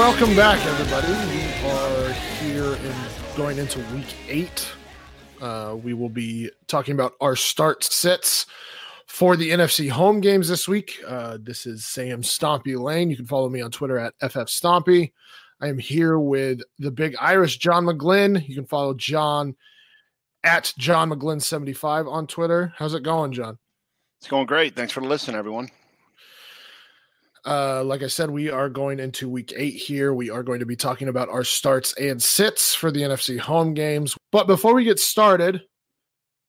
Welcome back, everybody. We are here in going into week eight. Uh, we will be talking about our start sets for the NFC home games this week. Uh, this is Sam Stompy Lane. You can follow me on Twitter at FF Stompy. I am here with the big Irish John McGlynn. You can follow John at John McGlynn75 on Twitter. How's it going, John? It's going great. Thanks for listening, everyone. Uh, like I said, we are going into week eight here. We are going to be talking about our starts and sits for the NFC home games. But before we get started,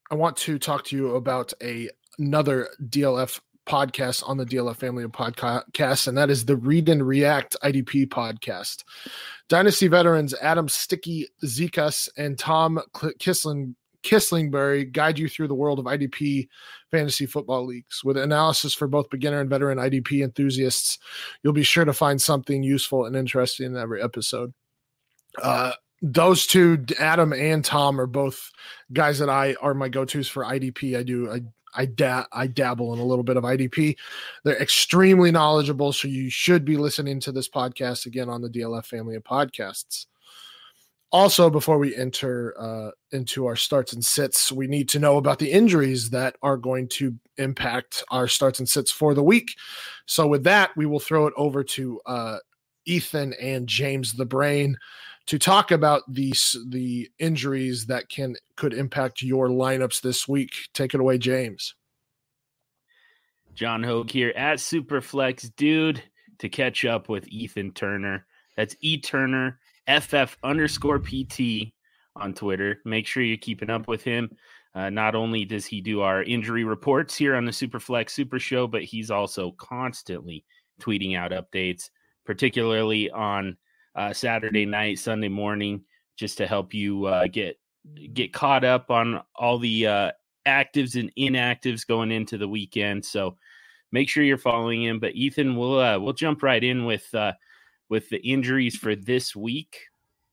I want to talk to you about a another DLF podcast on the DLF family of podcasts, and that is the Read and React IDP podcast. Dynasty veterans Adam Sticky Zekas and Tom Kisling Kislingbury guide you through the world of IDP fantasy football leagues. With analysis for both beginner and veteran IDP enthusiasts, you'll be sure to find something useful and interesting in every episode. Uh, those two, Adam and Tom, are both guys that I are my go-tos for IDP. I do I I da- I dabble in a little bit of IDP. They're extremely knowledgeable, so you should be listening to this podcast again on the DLF family of podcasts. Also, before we enter uh, into our starts and sits, we need to know about the injuries that are going to impact our starts and sits for the week. So, with that, we will throw it over to uh, Ethan and James the Brain to talk about these the injuries that can could impact your lineups this week. Take it away, James. John Hogue here at Superflex, dude, to catch up with Ethan Turner. That's E Turner FF underscore PT on Twitter. Make sure you're keeping up with him. Uh, not only does he do our injury reports here on the Superflex Super Show, but he's also constantly tweeting out updates, particularly on uh, Saturday night, Sunday morning, just to help you uh, get get caught up on all the uh, actives and inactives going into the weekend. So make sure you're following him. But Ethan, we'll uh, we'll jump right in with uh, with the injuries for this week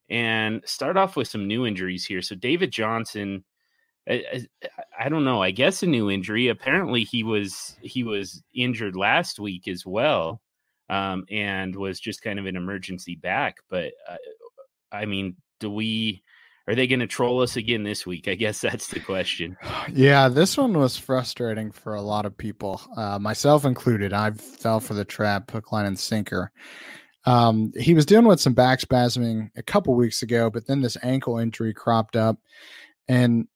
and start off with some new injuries here. So David Johnson, I, don't know. I guess a new injury. Apparently he was he was injured last week as well, um, and was just kind of an emergency back. But uh, I mean, do we? Are they going to troll us again this week? I guess that's the question. Yeah, this one was frustrating for a lot of people, uh, myself included. I fell for the trap, hook, line, and sinker. Um, he was dealing with some back spasming a couple weeks ago, but then this ankle injury cropped up, and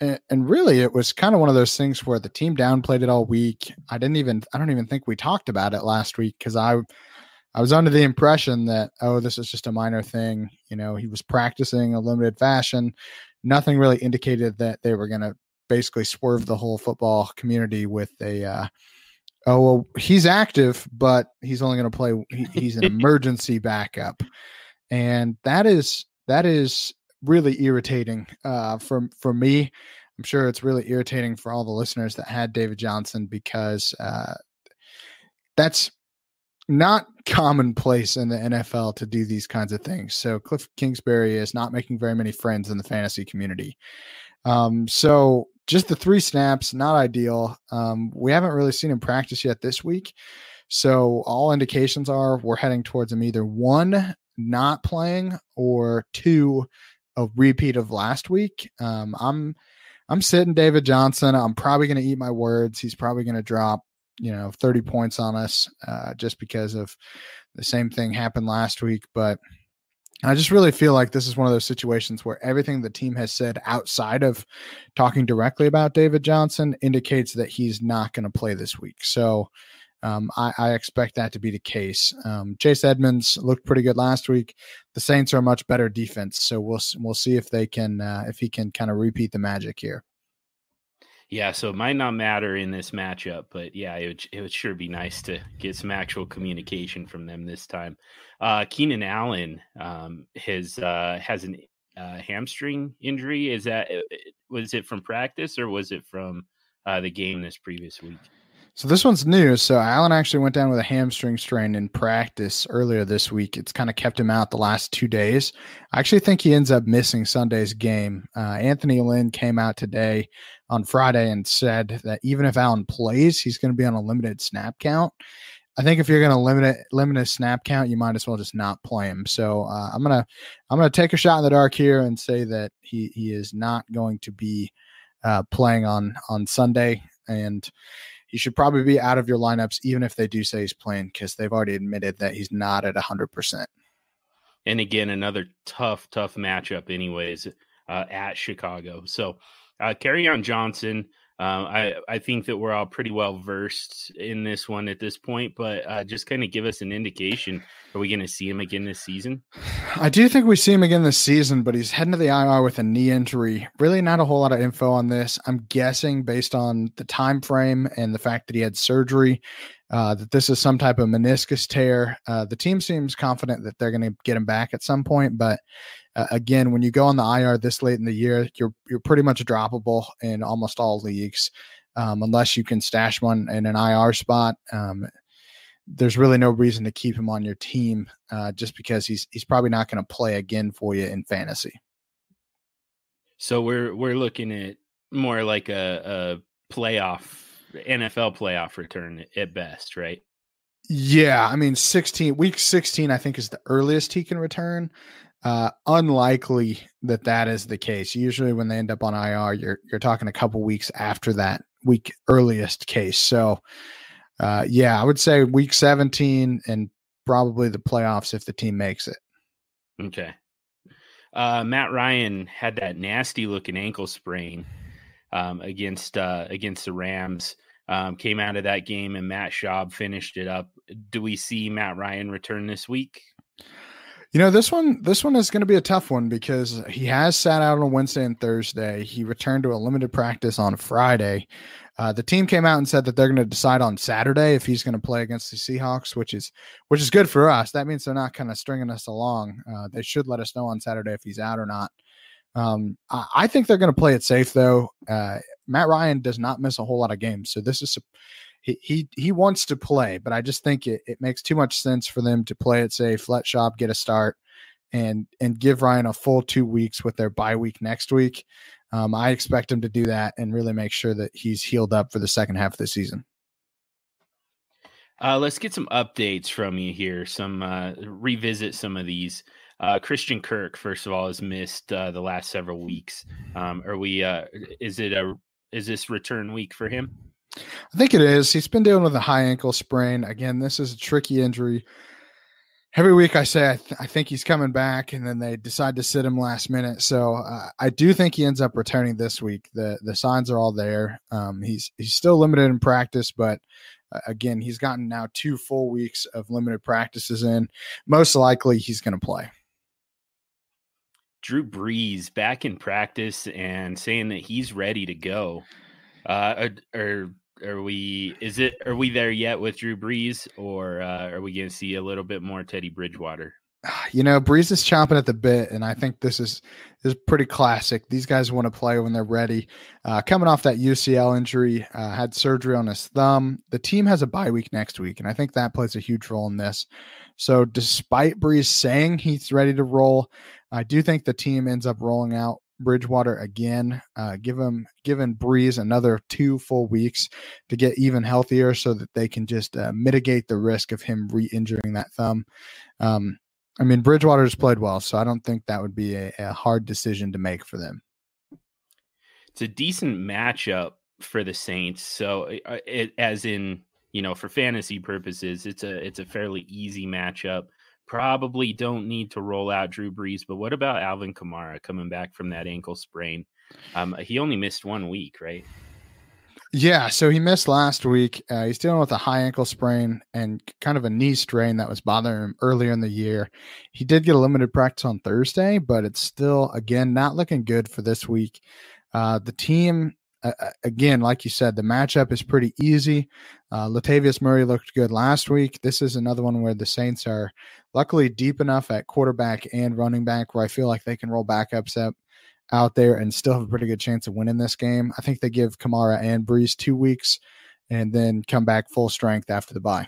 and really it was kind of one of those things where the team downplayed it all week. I didn't even I don't even think we talked about it last week because I I was under the impression that oh this is just a minor thing. You know he was practicing a limited fashion. Nothing really indicated that they were going to basically swerve the whole football community with a uh, oh well he's active but he's only going to play he, he's an emergency backup and that is that is really irritating uh for for me i'm sure it's really irritating for all the listeners that had david johnson because uh that's not commonplace in the NFL to do these kinds of things. So Cliff Kingsbury is not making very many friends in the fantasy community. Um, so just the three snaps, not ideal. Um, we haven't really seen him practice yet this week. So all indications are we're heading towards him either one, not playing, or two, a repeat of last week. Um, I'm I'm sitting David Johnson. I'm probably going to eat my words. He's probably going to drop, you know, 30 points on us uh, just because of the same thing happened last week. But I just really feel like this is one of those situations where everything the team has said outside of talking directly about David Johnson indicates that he's not going to play this week. So um, I, I, expect that to be the case. Um, Chase Edmonds looked pretty good last week. The Saints are a much better defense, so we'll we'll see if they can uh, if he can kind of repeat the magic here. Yeah, so it might not matter in this matchup, but yeah, it would, it would sure be nice to get some actual communication from them this time. Uh, Keenan Allen um, has uh, has an uh, hamstring injury. Is that uh, was it from practice or was it from uh, the game this previous week? So this one's new. So Allen actually went down with a hamstring strain in practice earlier this week. It's kind of kept him out the last two days. I actually think he ends up missing Sunday's game. Uh, Anthony Lynn came out today on Friday and said that even if Allen plays, he's going to be on a limited snap count. I think if you're going to limit it, limit his snap count, you might as well just not play him. So uh, I'm gonna I'm gonna take a shot in the dark here and say that he he is not going to be uh, playing on on Sunday, and he should probably be out of your lineups, even if they do say he's playing, because they've already admitted that he's not at hundred percent. And again, another tough, tough matchup, anyways, uh, at Chicago. So, uh, on Johnson uh, I I think that we're all pretty well versed in this one at this point, but uh, just kind of give us an indication. Are we going to see him again this season? I do think we see him again this season, but he's heading to the IR with a knee injury. Really, not a whole lot of info on this. I'm guessing based on the time frame and the fact that he had surgery, uh, that this is some type of meniscus tear. Uh, the team seems confident that they're going to get him back at some point, but uh, again, when you go on the IR this late in the year, you're you're pretty much droppable in almost all leagues, um, unless you can stash one in an IR spot. Um, there's really no reason to keep him on your team uh, just because he's he's probably not going to play again for you in fantasy. So we're we're looking at more like a, a playoff NFL playoff return at best, right? Yeah, I mean, 16 week 16, I think is the earliest he can return. Uh, unlikely that that is the case. Usually, when they end up on IR, you're you're talking a couple weeks after that week earliest case. So, uh, yeah, I would say week 17 and probably the playoffs if the team makes it. Okay. Uh, Matt Ryan had that nasty looking ankle sprain um, against uh, against the Rams. Um, came out of that game and Matt Schaub finished it up. Do we see Matt Ryan return this week? You know, this one this one is going to be a tough one because he has sat out on Wednesday and Thursday. He returned to a limited practice on Friday. Uh, the team came out and said that they're going to decide on Saturday if he's going to play against the Seahawks, which is which is good for us. That means they're not kind of stringing us along. Uh, they should let us know on Saturday if he's out or not. Um, I, I, think they're going to play it safe though. Uh, Matt Ryan does not miss a whole lot of games, so this is he he he wants to play, but I just think it, it makes too much sense for them to play it safe, let Schaub get a start, and and give Ryan a full two weeks with their bye week next week. Um, I expect him to do that and really make sure that he's healed up for the second half of the season. Uh, let's get some updates from you here. Some uh, revisit some of these. Uh, Christian Kirk, first of all, has missed uh, the last several weeks. Um, are we? Uh, is it a? Is this return week for him? I think it is. He's been dealing with a high ankle sprain. Again, this is a tricky injury. Every week I say I, th- I think he's coming back, and then they decide to sit him last minute. So uh, I do think he ends up returning this week. the The signs are all there. Um, he's he's still limited in practice, but uh, again, he's gotten now two full weeks of limited practices in. Most likely, he's going to play. Drew Brees back in practice and saying that he's ready to go. Uh, or are we is it are we there yet with Drew Brees or uh, are we going to see a little bit more Teddy Bridgewater? You know, Brees is chomping at the bit, and I think this is is pretty classic. These guys want to play when they're ready. Uh, coming off that UCL injury, uh, had surgery on his thumb. The team has a bye week next week, and I think that plays a huge role in this. So, despite Brees saying he's ready to roll, I do think the team ends up rolling out Bridgewater again. Uh, give him given Brees another two full weeks to get even healthier, so that they can just uh, mitigate the risk of him re-injuring that thumb. Um, I mean, Bridgewater's played well, so I don't think that would be a, a hard decision to make for them. It's a decent matchup for the Saints. So, uh, it, as in you know, for fantasy purposes, it's a it's a fairly easy matchup probably don't need to roll out Drew Brees. But what about Alvin Kamara coming back from that ankle sprain? Um, he only missed one week, right? Yeah, so he missed last week. Uh, he's dealing with a high ankle sprain and kind of a knee strain that was bothering him earlier in the year. He did get a limited practice on Thursday, but it's still, again, not looking good for this week. Uh, the team again, like you said, the matchup is pretty easy. Uh, Latavius Murray looked good last week. This is another one where the Saints are luckily deep enough at quarterback and running back where I feel like they can roll backups up out there and still have a pretty good chance of winning this game. I think they give Kamara and Brees two weeks and then come back full strength after the bye.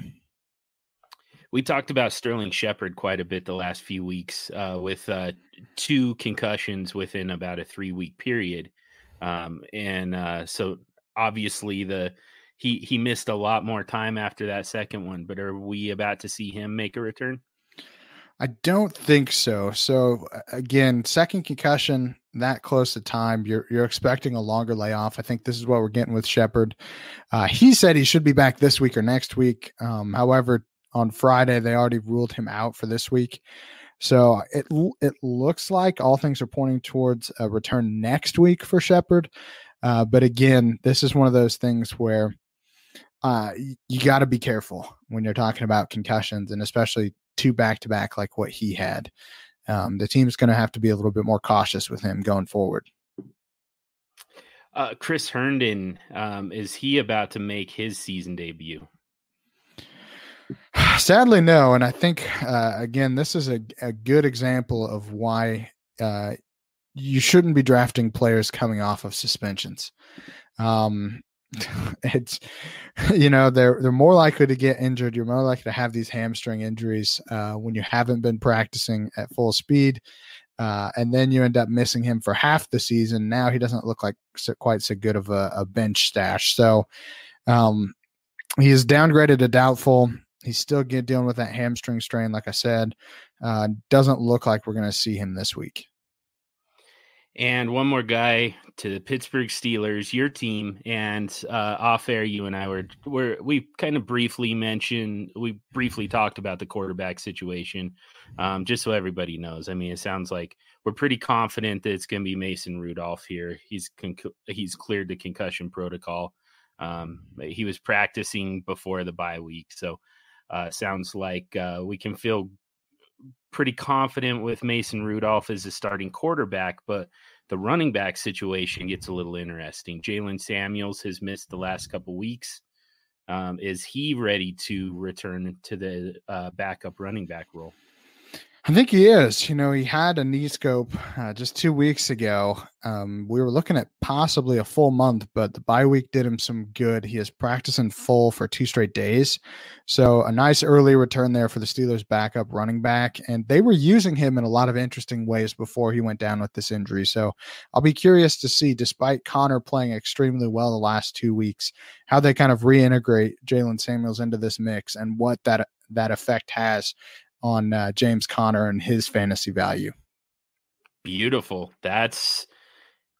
We talked about Sterling Shepard quite a bit the last few weeks uh, with uh, two concussions within about a three week period. Um, and uh, so obviously the he he missed a lot more time after that second one. But are we about to see him make a return? I don't think so. So again, second concussion that close to time, you're you're expecting a longer layoff. I think this is what we're getting with Shepard. Uh, he said he should be back this week or next week. Um, however, on Friday they already ruled him out for this week. So it it looks like all things are pointing towards a return next week for Shepard. Uh, but again, this is one of those things where uh, you got to be careful when you're talking about concussions, and especially two back to back like what he had. Um, the team's going to have to be a little bit more cautious with him going forward. Uh, Chris Herndon, um, is he about to make his season debut? Sadly, no. And I think, uh, again, this is a, a good example of why uh, you shouldn't be drafting players coming off of suspensions. Um, it's you know they're they're more likely to get injured. You're more likely to have these hamstring injuries uh, when you haven't been practicing at full speed, uh, and then you end up missing him for half the season. Now he doesn't look like so, quite so good of a, a bench stash. So um, he is downgraded to doubtful. He's still get, dealing with that hamstring strain, like I said. Uh, doesn't look like we're going to see him this week. And one more guy to the Pittsburgh Steelers, your team, and uh, off air, you and I were, were we kind of briefly mentioned, we briefly talked about the quarterback situation, um, just so everybody knows. I mean, it sounds like we're pretty confident that it's going to be Mason Rudolph here. He's conc- he's cleared the concussion protocol. Um, he was practicing before the bye week, so uh, sounds like uh, we can feel pretty confident with Mason Rudolph as a starting quarterback, but the running back situation gets a little interesting. Jaylen Samuels has missed the last couple weeks. Um, is he ready to return to the uh, backup running back role? I think he is. You know, he had a knee scope uh, just two weeks ago. Um, we were looking at possibly a full month, but the bye week did him some good. He is practicing full for two straight days. So, a nice early return there for the Steelers' backup running back. And they were using him in a lot of interesting ways before he went down with this injury. So, I'll be curious to see, despite Conner playing extremely well the last two weeks, how they kind of reintegrate Jaylen Samuels into this mix and what that that effect has on uh, James Conner and his fantasy value. Beautiful. That's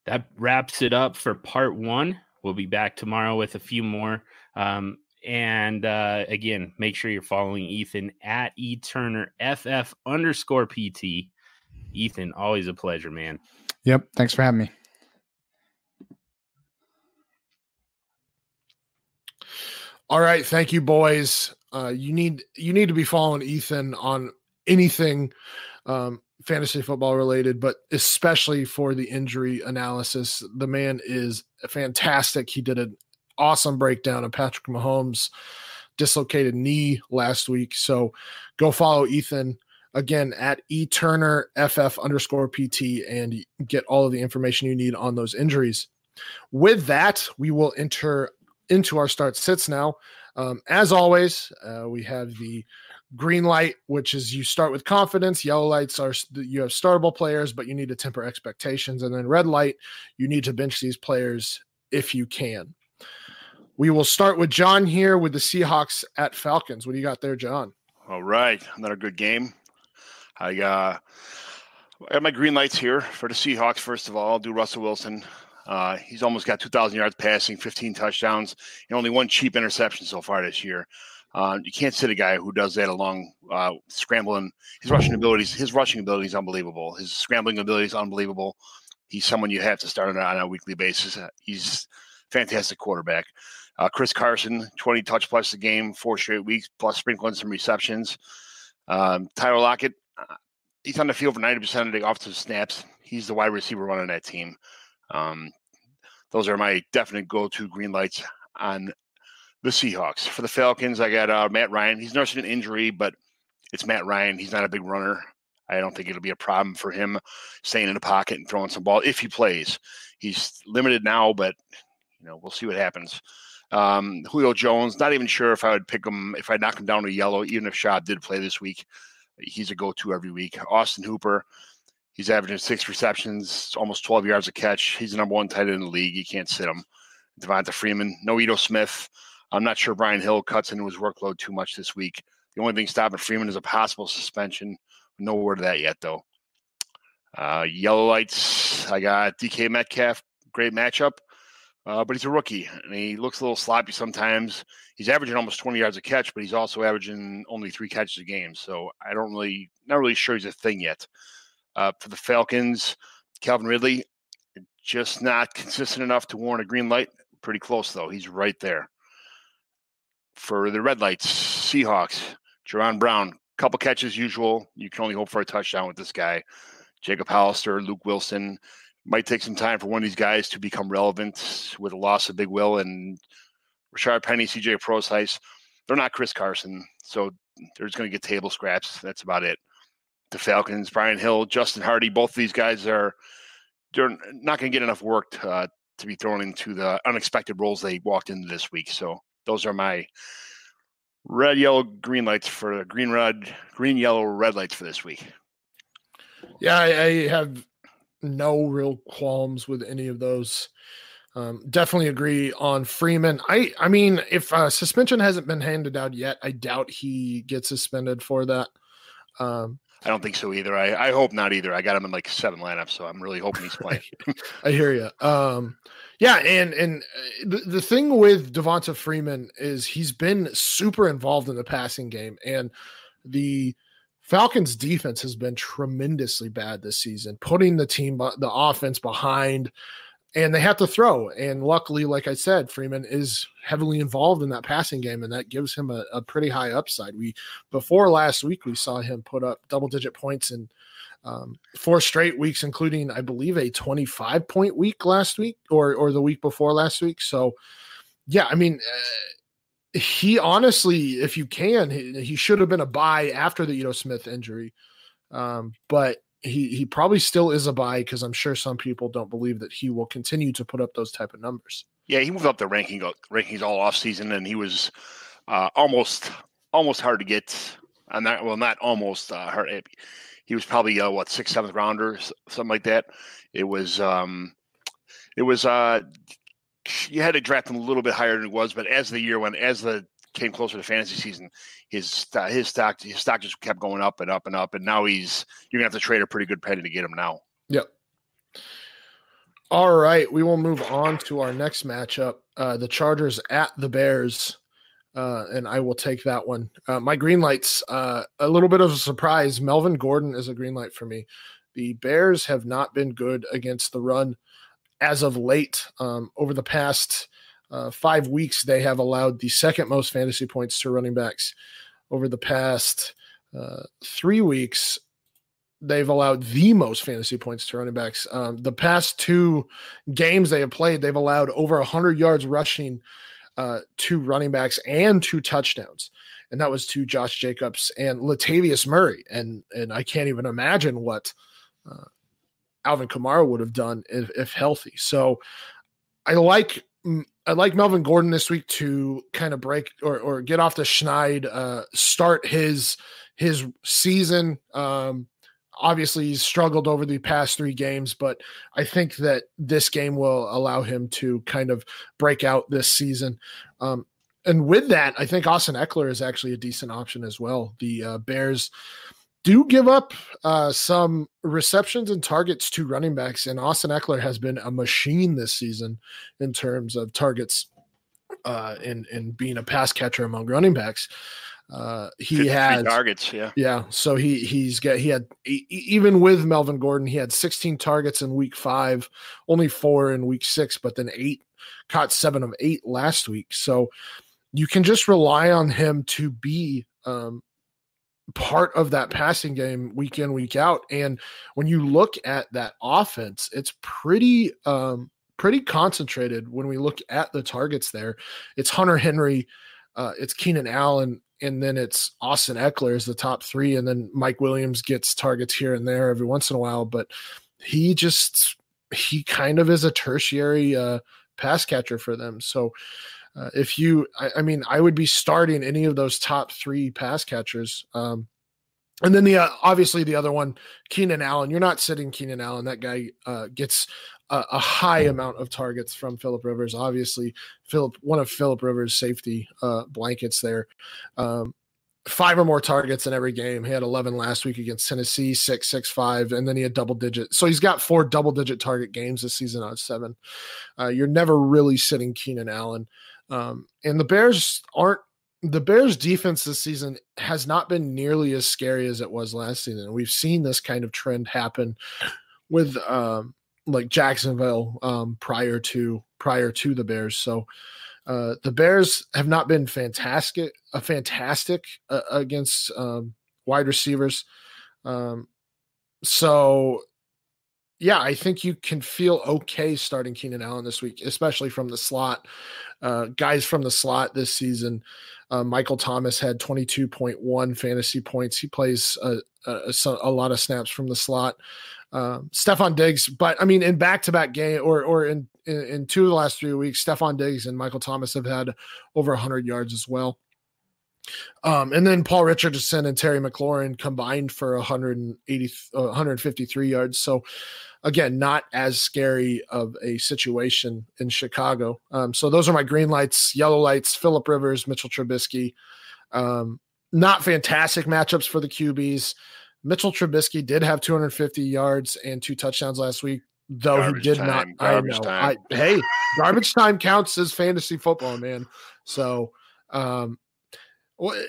that wraps it up for part one. We'll be back tomorrow with a few more. Um, and uh, again, make sure you're following Ethan at eTurnerFF underscore PT. Ethan, always a pleasure, man. Yep. Thanks for having me. All right, thank you, boys. Uh, you need you need to be following Ethan on anything um, fantasy football related, but especially for the injury analysis. The man is fantastic. He did an awesome breakdown of Patrick Mahomes' dislocated knee last week. So go follow Ethan again at eTurnerFF underscore PT and get all of the information you need on those injuries. With that, we will enter into our start sits now. Um, as always, uh, we have the green light, which is you start with confidence. Yellow lights are you have startable players, but you need to temper expectations. And then red light, you need to bench these players if you can. We will start with John here with the Seahawks at Falcons. What do you got there, John? All right, another good game. I uh, I got my green lights here for the Seahawks. First of all, I'll do Russell Wilson. Uh, he's almost got 2,000 yards passing, 15 touchdowns, and only one cheap interception so far this year. Uh, you can't sit a guy who does that along uh, scrambling. His rushing abilities, his rushing ability is unbelievable. His scrambling ability is unbelievable. He's someone you have to start on, on a weekly basis. Uh, he's fantastic quarterback. Uh, Chris Carson, 20 touch plus a game, four straight weeks, plus sprinkling some receptions. Um, Tyler Lockett, uh, he's on the field for 90% of the offensive snaps. He's the wide receiver running that team. Um, those are my definite go-to green lights on the Seahawks. For the Falcons, I got uh, Matt Ryan. He's nursing an injury, but it's Matt Ryan. He's not a big runner. I don't think it'll be a problem for him staying in the pocket and throwing some ball if he plays. He's limited now, but you know we'll see what happens. Um, Julio Jones, not even sure if I would pick him if I knock him down to yellow, even if Schaub did play this week. He's a go-to every week. Austin Hooper, He's averaging six receptions, almost 12 yards a catch. He's the number one tight end in the league. You can't sit him. Devonta Freeman, no Ito Smith. I'm not sure Brian Hill cuts into his workload too much this week. The only thing stopping Freeman is a possible suspension. No word of that yet, though. Uh, yellow lights. I got DK Metcalf. Great matchup, uh, but he's a rookie and he looks a little sloppy sometimes. He's averaging almost 20 yards a catch, but he's also averaging only three catches a game. So I don't really, not really sure he's a thing yet. Uh, for the Falcons, Calvin Ridley, just not consistent enough to warrant a green light. Pretty close though. He's right there. For the red lights, Seahawks, Jaron Brown, couple catches usual. You can only hope for a touchdown with this guy. Jacob Hollister, Luke Wilson. Might take some time for one of these guys to become relevant with the loss of Big Will and Rashaad Penny, CJ Prosise. They're not Chris Carson, so they're just going to get table scraps. That's about it. The Falcons, Brian Hill, Justin Hardy, both of these guys are they're not going to get enough work to, uh, to be thrown into the unexpected roles they walked into this week. So those are my red, yellow, green lights for green, red, green, yellow, red lights for this week. Yeah, I, I have no real qualms with any of those. Um, definitely agree on Freeman. I I mean, if uh, suspension hasn't been handed out yet, I doubt he gets suspended for that. Um, I don't think so either. I, I hope not either. I got him in like seven lineups, so I'm really hoping he's playing. I hear you. Um, yeah, and and uh, the, the thing with Devonta Freeman is he's been super involved in the passing game, and the Falcons defense has been tremendously bad this season, putting the team, the offense behind, and they have to throw. And luckily, like I said, Freeman is heavily involved in that passing game, and that gives him a, a pretty high upside. We before last week, we saw him put up double digit points in um, four straight weeks, including I believe a 25 point week last week or or the week before last week. So, yeah, I mean. Uh, he honestly, if you can, he, he should have been a buy after the Ito Smith injury. Um, but he he probably still is a buy because I'm sure some people don't believe that he will continue to put up those type of numbers. Yeah, he moved up the ranking rankings all off season, and he was uh, almost almost hard to get. And that well, not almost uh, hard. He was probably uh, what sixth, seventh rounder, something like that. It was um, it was uh, you had to draft him a little bit higher than it was, but as the year went, as the came closer to fantasy season, his his stock his stock just kept going up and up and up, and now he's you're gonna have to trade a pretty good penny to get him now. Yep. All right, we will move on to our next matchup: uh, the Chargers at the Bears, uh, and I will take that one. Uh, my green lights, uh, a little bit of a surprise. Melvin Gordon is a green light for me. The Bears have not been good against the run as of late. Um, over the past uh, five weeks, they have allowed the second most fantasy points to running backs. Over the past uh, three weeks, they've allowed the most fantasy points to running backs. Um, the past two games they have played, they've allowed over 100 yards rushing uh, to running backs and two touchdowns. And that was to Josh Jacobs and Latavius Murray. And and I can't even imagine what uh, Alvin Kamara would have done if, if healthy. So I like I like Melvin Gordon this week to kind of break or or get off the schneid, uh, start his his season. Um, obviously, he's struggled over the past three games, but I think that this game will allow him to kind of break out this season. Um, and with that, I think Austin Ekeler is actually a decent option as well. The uh, Bears do give up uh, some receptions and targets to running backs, and Austin Ekeler has been a machine this season in terms of targets uh, and and being a pass catcher among running backs. Uh, he had targets, yeah, yeah. So he he's got he had even with Melvin Gordon, he had 16 targets in week five, only four in week six, but then eight caught seven of eight last week. So you can just rely on him to be um, part of that passing game week in week out. And when you look at that offense it's pretty um pretty concentrated when we look at the targets there. It's hunter henry uh it's keenan allen and then it's austin ekeler is the top three and then mike williams gets targets here and there every once in a while. But he just he kind of is a tertiary uh pass catcher for them. So uh, if you, I, I, mean, I would be starting any of those top three pass catchers. Um, and then the uh, obviously the other one, Keenan Allen. You're not sitting Keenan Allen. That guy uh, gets a, a, high amount of targets from Philip Rivers. Obviously, Philip one of Philip Rivers' safety uh, blankets there. Um, five or more targets in every game. He had 11 last week against Tennessee, six, six, five, and then he had double digit. So he's got four double digit target games this season out of seven. Uh, you're never really sitting Keenan Allen. Um, and the Bears aren't the Bears defense this season has not been nearly as scary as it was last season. We've seen this kind of trend happen with um, like Jacksonville um, prior to prior to the Bears. So uh, the Bears have not been fantastic, uh, fantastic uh, against um, wide receivers. Um, so, yeah, I think you can feel okay starting Keenan Allen this week, especially from the slot. Uh, guys from the slot this season. Uh, Michael Thomas had 22.1 fantasy points. He plays a, a, a, lot of snaps from the slot. Um, Stefon Diggs, but I mean, in back to back game or or in, in, in two of the last three weeks, Stefon Diggs and Michael Thomas have had over 100 yards as well. Um, and then Paul Richardson and Terry McLaurin combined for 180, uh, 153 yards. So again, not as scary of a situation in Chicago. Um, so those are my green lights, yellow lights, Philip Rivers, Mitchell Trubisky. Um, not fantastic matchups for the QBs. Mitchell Trubisky did have 250 yards and two touchdowns last week, though garbage he did time, not. I know. I, hey, garbage time counts as fantasy football, man. So, um, well,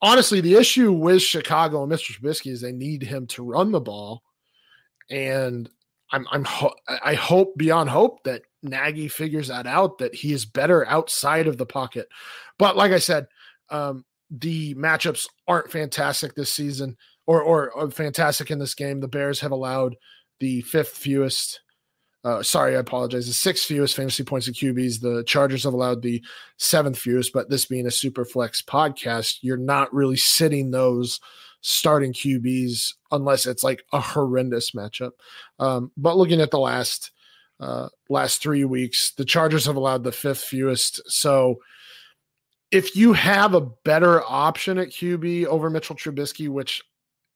honestly, the issue with Chicago and Mr. Trubisky is they need him to run the ball, and I'm I'm ho- I hope beyond hope that Nagy figures that out that he is better outside of the pocket. But like I said, um, the matchups aren't fantastic this season or, or, or fantastic in this game. The Bears have allowed the fifth fewest. Uh, sorry, I apologize. The sixth fewest fantasy points of QBs. The Chargers have allowed the seventh fewest, but this being a super flex podcast, you're not really sitting those starting QBs unless it's like a horrendous matchup. Um, but looking at the last uh, last three weeks, the Chargers have allowed the fifth fewest. So if you have a better option at QB over Mitchell Trubisky, which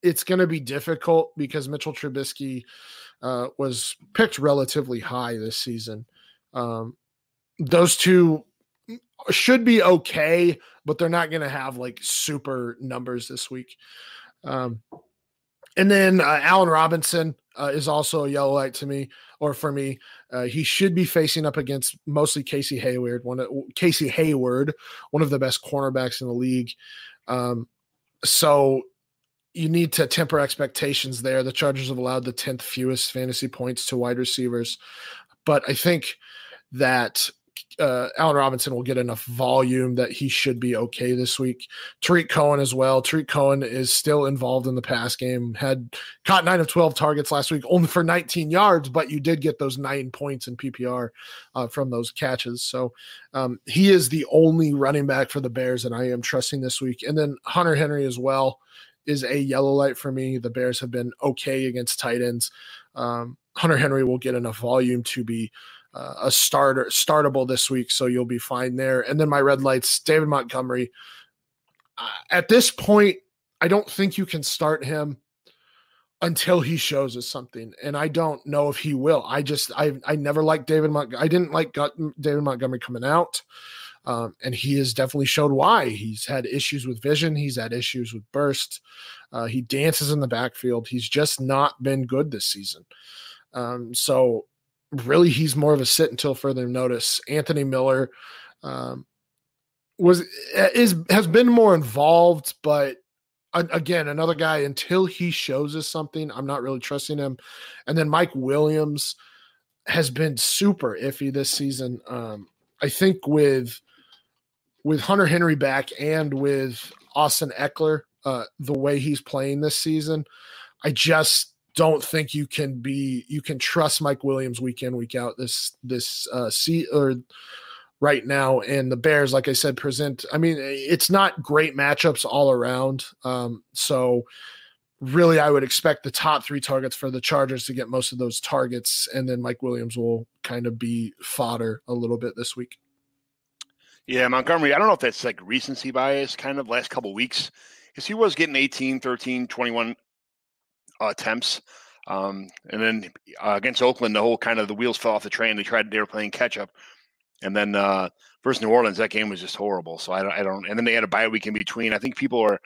it's going to be difficult because Mitchell Trubisky uh, was picked relatively high this season. Um, those two should be okay, but they're not going to have like super numbers this week. Um, and then uh, Allen Robinson uh, is also a yellow light to me, or for me. Uh, he should be facing up against mostly Casey Hayward, one of, Casey Hayward, one of the best cornerbacks in the league. Um, so you need to temper expectations there. The Chargers have allowed the tenth fewest fantasy points to wide receivers, but I think that uh, Allen Robinson will get enough volume that he should be okay this week. Tarik Cohen as well. Tarik Cohen is still involved in the pass game. Had caught nine of twelve targets last week, only for 19 yards, but you did get those nine points in PPR uh, from those catches. So um, he is the only running back for the Bears, that I am trusting this week. And then Hunter Henry as well is a yellow light for me. The Bears have been okay against tight ends. Um, Hunter Henry will get enough volume to be uh, a starter startable this week, so you'll be fine there. And then my red lights, David Montgomery. Uh, at this point, I don't think you can start him until he shows us something, and I don't know if he will. I just I I never liked David Mont- I didn't like David Montgomery coming out. Um, and he has definitely showed why. He's had issues with vision. He's had issues with burst. Uh, he dances in the backfield. He's just not been good this season. Um, so really he's more of a sit until further notice. Anthony Miller um, was is has been more involved, but again, another guy until he shows us something, I'm not really trusting him. And then Mike Williams has been super iffy this season. Um, I think with with Hunter Henry back and with Austin Ekeler, uh, the way he's playing this season, I just don't think you can be you can trust Mike Williams week in week out this this uh see or right now and the Bears like I said present I mean it's not great matchups all around um so really I would expect the top 3 targets for the Chargers to get most of those targets and then Mike Williams will kind of be fodder a little bit this week. Yeah, Montgomery, I don't know if that's like recency bias kind of last couple weeks because he was getting 18, 13, 21 uh, attempts. Um, and then uh, against Oakland, the whole kind of the wheels fell off the train. They tried they were playing catch up, and then uh, versus New Orleans, that game was just horrible. So I don't, I don't. And then they had a bye week in between. I think people are,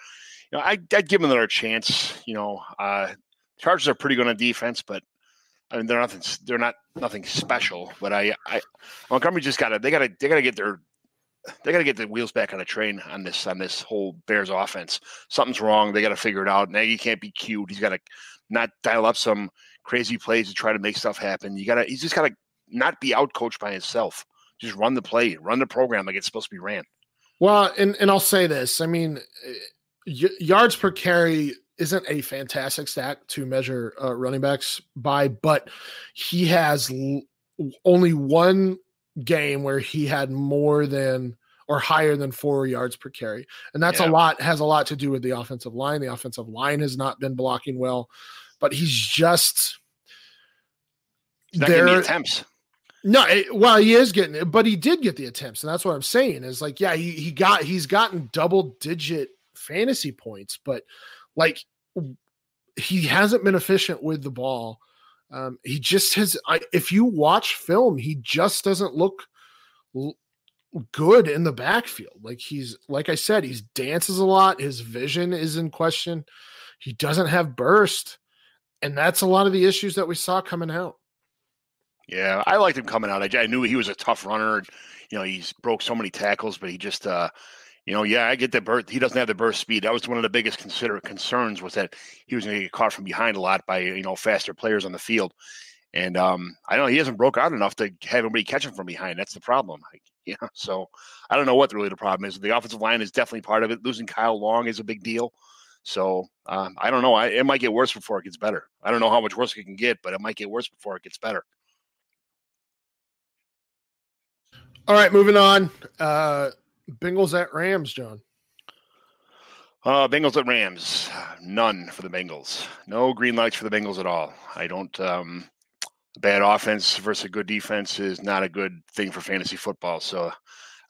you know, I, would give them another chance. You know, uh, Chargers are pretty good on defense, but I mean they're nothing. They're not nothing special. But I, I Montgomery just got to. They got to. They got to get their. They got to get the wheels back on the train on this on this whole Bears offense. Something's wrong. They got to figure it out. Nagy can't be cute. He's got to not dial up some crazy plays to try to make stuff happen. You gotta. He's just got to not be out coached by himself. Just run the play, run the program like it's supposed to be ran. Well, and and I'll say this. I mean, y- yards per carry isn't a fantastic stat to measure uh, running backs by, but he has l- only one game where he had more than or higher than four yards per carry. And that's yeah. a lot, has a lot to do with the offensive line. The offensive line has not been blocking well, but he's just he's there. The attempts. No, it, well, he is getting it, but he did get the attempts, and that's what I'm saying. Is like, yeah, he he got he's gotten double digit fantasy points, but like he hasn't been efficient with the ball. Um, he just has. I, if you watch film, he just doesn't look l- good in the backfield. Like he's, like I said, he dances a lot. His vision is in question. He doesn't have burst, and that's a lot of the issues that we saw coming out. Yeah, I liked him coming out. I, I knew he was a tough runner. You know, he's broke so many tackles, but he just uh, you know, yeah, I get the burst. He doesn't have the burst speed. That was one of the biggest consider concerns was that he was going to get caught from behind a lot by you know faster players on the field. And um, I know he hasn't broke out enough to have anybody catch him from behind. That's the problem. Yeah, so I don't know what really the problem is. The offensive line is definitely part of it. Losing Kyle Long is a big deal. So um, I don't know. I, it might get worse before it gets better. I don't know how much worse it can get, but it might get worse before it gets better. All right, moving on. Uh, Bengals at Rams, John. Uh, Bengals at Rams. None for the Bengals. No green lights for the Bengals at all. I don't. Um, bad offense versus a good defense is not a good thing for fantasy football. So,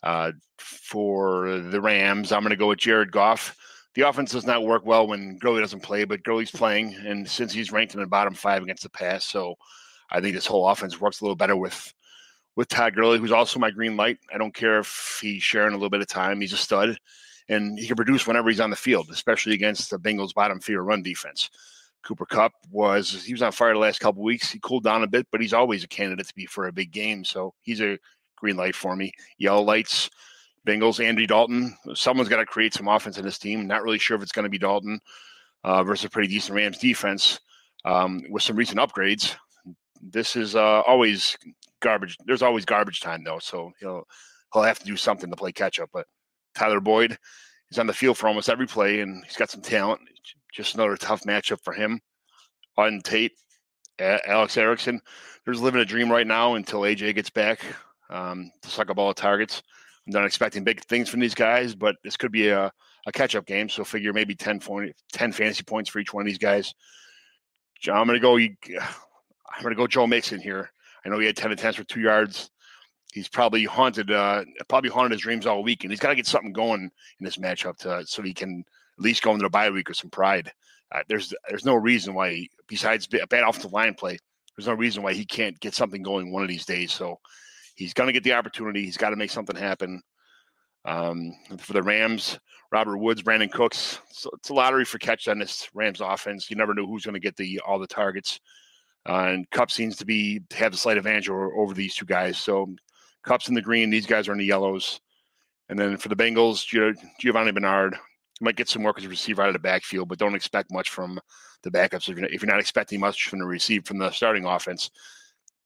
uh, for the Rams, I'm going to go with Jared Goff. The offense does not work well when Gurley doesn't play, but Gurley's playing, and since he's ranked in the bottom five against the pass, so I think this whole offense works a little better with with Todd Gurley, who's also my green light. I don't care if he's sharing a little bit of time. He's a stud, and he can produce whenever he's on the field, especially against the Bengals' bottom feeder run defense. Cooper Kupp was he was on fire the last couple weeks. He cooled down a bit, but he's always a candidate to be for a big game. So he's a green light for me. Yellow lights, Bengals, Andy Dalton. Someone's got to create some offense in this team. Not really sure if it's going to be Dalton uh, versus a pretty decent Rams defense um, with some recent upgrades. This is uh, always garbage. There's always garbage time though, so he'll he'll have to do something to play catch up. But Tyler Boyd, he's on the field for almost every play, and he's got some talent. Just another tough matchup for him. Auden Tate, Alex Erickson, they're living a dream right now until AJ gets back um, to suck up all the targets. I'm not expecting big things from these guys, but this could be a, a catch up game. So figure maybe 10, 40, 10 fantasy points for each one of these guys. I'm going to go. I'm going to go Joe Mixon here. I know he had 10 attempts for two yards. He's probably haunted, uh, probably haunted his dreams all week, and he's got to get something going in this matchup to, so he can at least go into the bye week with some pride. Uh, there's there's no reason why, besides a bad offensive line play, there's no reason why he can't get something going one of these days. So he's going to get the opportunity. He's got to make something happen. Um, for the Rams, Robert Woods, Brandin Cooks. So it's a lottery for catch on this Rams offense. You never know who's going to get the all the targets. Uh, and Kupp seems to be have the slight advantage over, over these two guys. So Kupp's in the green, these guys are in the yellows. And then for the Bengals, Giovani Bernard might get some work as a receiver out of the backfield, but don't expect much from the backups if you're, not expecting much from the receive from the starting offense.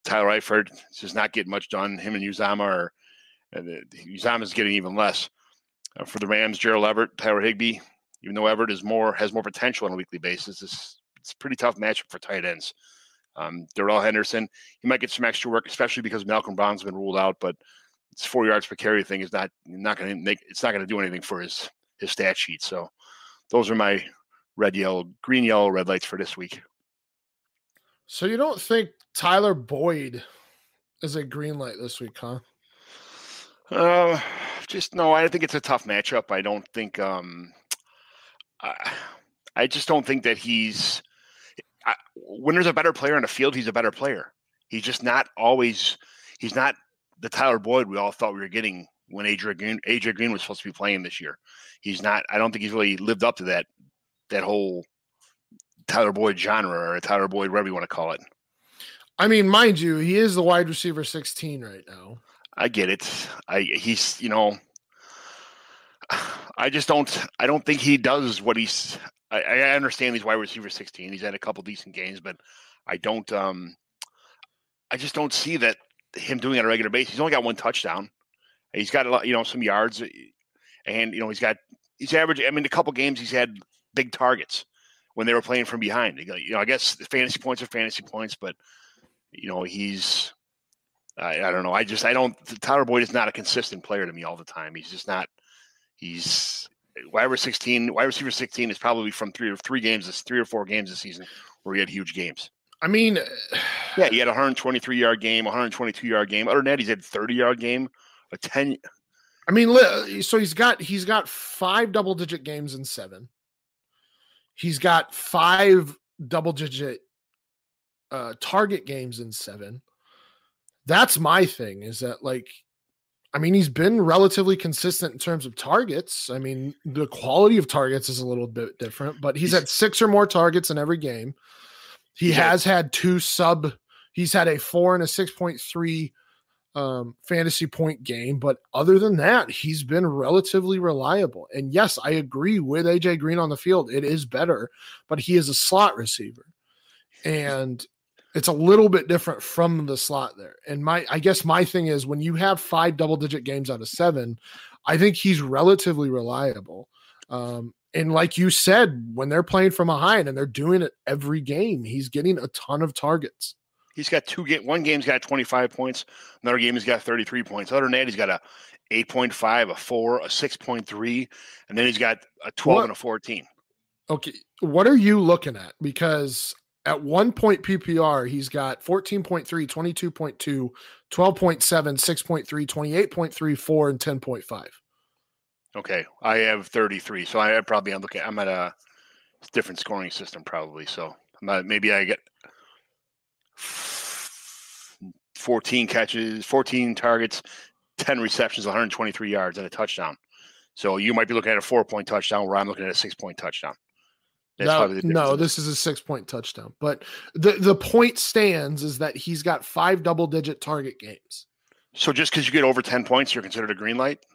Tyler Eifert just not getting much done. Him and Uzomah are uh, Uzomah is getting even less. Uh, for the Rams, Gerald Everett, Tyler Higbee, even though Everett is more has more potential on a weekly basis, it's, it's a pretty tough matchup for tight ends. Um, Darrell Henderson, he might get some extra work, especially because Malcolm Brown's been ruled out. But it's four yards per carry thing is not not going to make it's not going to do anything for his his stat sheet. So those are my red, yellow, green, yellow, red lights for this week. So you don't think Tyler Boyd is a green light this week, huh? Uh, just no. I think it's a tough matchup. I don't think. Um, I, I just don't think that he's. I, when there's a better player on the field, he's a better player. He's just not always. He's not the Tyler Boyd we all thought we were getting when AJ Green, AJ Green was supposed to be playing this year. He's not. I don't think he's really lived up to that that whole Tyler Boyd genre or Tyler Boyd, whatever you want to call it. I mean, mind you, he is the wide receiver 16 right now. I get it. I he's you know, I just don't. I don't think he does what he's. I, I understand he's wide receiver 16. He's had a couple decent games, but I don't. Um, I just don't see that him doing it on a regular basis. He's only got one touchdown. He's got a lot, you know, some yards, eh, and you know he's got he's average. I mean, a couple games he's had big targets when they were playing from behind. You know, I guess the fantasy points are fantasy points, but you know he's I, I don't know. I just I don't. Tyler Boyd is not a consistent player to me all the time. He's just not. He's wide receiver sixteen. Wide receiver sixteen is probably from three or three games, this three or four games this season where he had huge games. I mean, yeah, he had a 123 yard game, 122 yard game. Other than that, he's had 30 yard game, a 10. I mean, so he's got he's got five double digit games in seven. He's got five double digit uh, target games in seven. That's my thing is that like I mean he's been relatively consistent in terms of targets. I mean the quality of targets is a little bit different, but he's had six or more targets in every game. He yeah. has had two sub he's had a 4 and a 6.3 um, fantasy point game. But other than that, he's been relatively reliable. And yes, I agree with AJ Green on the field. It is better, but he is a slot receiver. And it's a little bit different from the slot there. And my I guess my thing is when you have five double digit games out of seven, I think he's relatively reliable. Um, and like you said, when they're playing from behind and they're doing it every game, he's getting a ton of targets. He's got two game. One game's got 25 points. Another game he's got 33 points. Other than that, he's got a 8.5, a four, a 6.3, and then he's got a 12 what? and a 14. Okay. What are you looking at? Because at one point PPR, he's got 14.3, 22.2, 12.7, 6.3, 28.3, 4, and 10.5. Okay. I have 33. So I probably I'm looking I'm at a different scoring system probably. So maybe I get 14 catches, 14 targets, 10 receptions, 123 yards, and a touchdown. So you might be looking at a four point touchdown where I'm looking at a six point touchdown. No, no, this is a six point touchdown. But the, the point stands is that he's got five double digit target games. So just because you get over 10 points, you're considered a green light?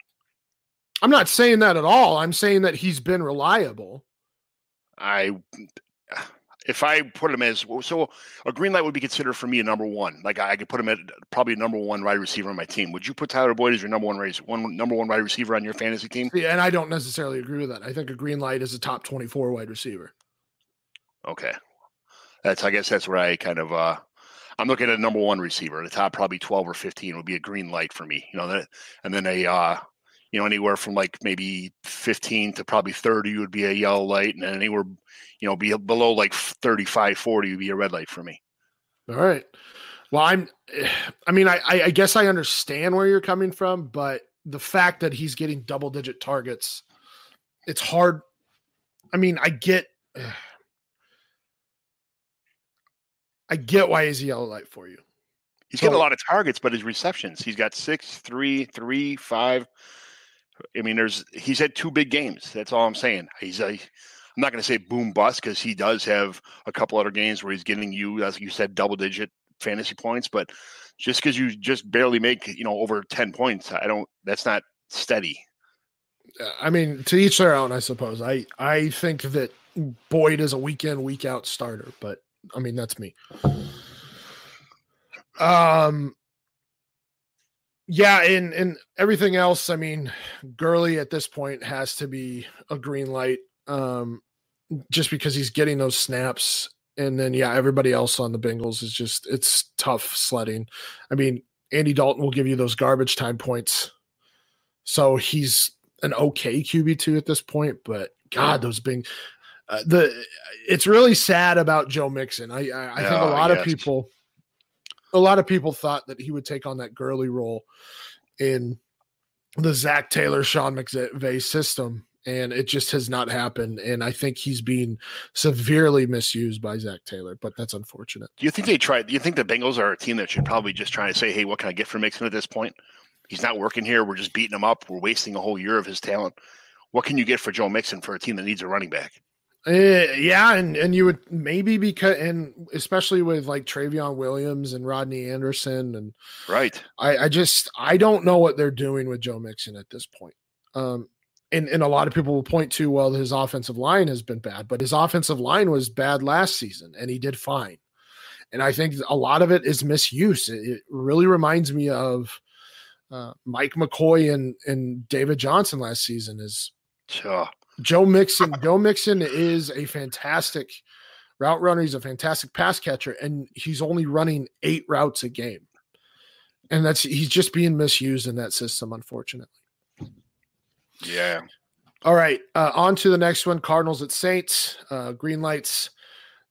I'm not saying that at all. I'm saying that he's been reliable. I if I put him as so a green light would be considered for me a number one. Like I could put him at probably a number one wide receiver on my team. Would you put Tyler Boyd as your number one race one number one wide receiver on your fantasy team? Yeah, and I don't necessarily agree with that. I think a green light is a top twenty four wide receiver. Okay, that's I guess that's where I kind of uh I'm looking at a number one receiver. The top probably twelve or fifteen would be a green light for me. You know that, and then a uh you know anywhere from like maybe 15 to probably 30 would be a yellow light and anywhere you know, be below like 35, 40 would be a red light for me. All right. Well, I'm, I mean, I, I guess I understand where you're coming from, but the fact that he's getting double digit targets, it's hard. I mean, I get, I get why he's a yellow light for you. He's so, getting a lot of targets, but his receptions, he's got six, three, three, five. I mean, there's he's had two big games. That's all I'm saying. He's a I'm not going to say boom bust because he does have a couple other games where he's getting you, as you said, double digit fantasy points. But just because you just barely make, you know, over 10 points, I don't, that's not steady. I mean, to each their own, I suppose. I, I think that Boyd is a week in, week out starter, but I mean, that's me. Um, yeah, and and everything else. I mean, Gurley at this point has to be a green light. Um, just because he's getting those snaps. And then, yeah, everybody else on the Bengals is just, it's tough sledding. I mean, Andy Dalton will give you those garbage time points. So he's an okay QB2 at this point, but God, those Bing, uh, the, it's really sad about Joe Mixon. I, I, I think a lot yes. of people, a lot of people thought that he would take on that Gurley role in the Zac Taylor, Sean McVay system and it just has not happened. And I think he's being severely misused by Zac Taylor, but that's unfortunate. Do you think they tried? Do you think the Bengals are a team that should probably just try to say, "Hey, what can I get for Mixon at this point? He's not working here. We're just beating him up. We're wasting a whole year of his talent. What can you get for Joe Mixon for a team that needs a running back?" Uh, yeah, and and you would maybe because and especially with like Trayveon Williams and Rodney Anderson and right. I, I just I don't know what they're doing with Joe Mixon at this point. Um, and, and a lot of people will point to well his offensive line has been bad but his offensive line was bad last season and he did fine and i think a lot of it is misuse it, it really reminds me of uh, mike mccoy and, and david johnson last season is Sure. Joe mixon joe mixon is a fantastic route runner he's a fantastic pass catcher and he's only running eight routes a game and that's he's just being misused in that system unfortunately Yeah. All right, uh, on to the next one. Cardinals at Saints. Uh, green lights.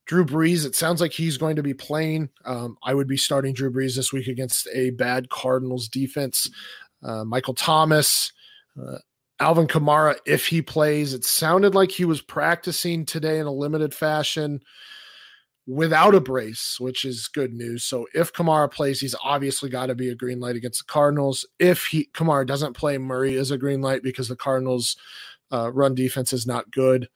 Drew Brees. It sounds like he's going to be playing. Um, I would be starting Drew Brees this week against a bad Cardinals defense. Uh, Michael Thomas, uh, Alvin Kamara, if he plays. It sounded like he was practicing today in a limited fashion without a brace, which is good news. So if Kamara plays, he's obviously got to be a green light against the Cardinals. If he Kamara doesn't play, Murray is a green light because the Cardinals' uh, run defense is not good.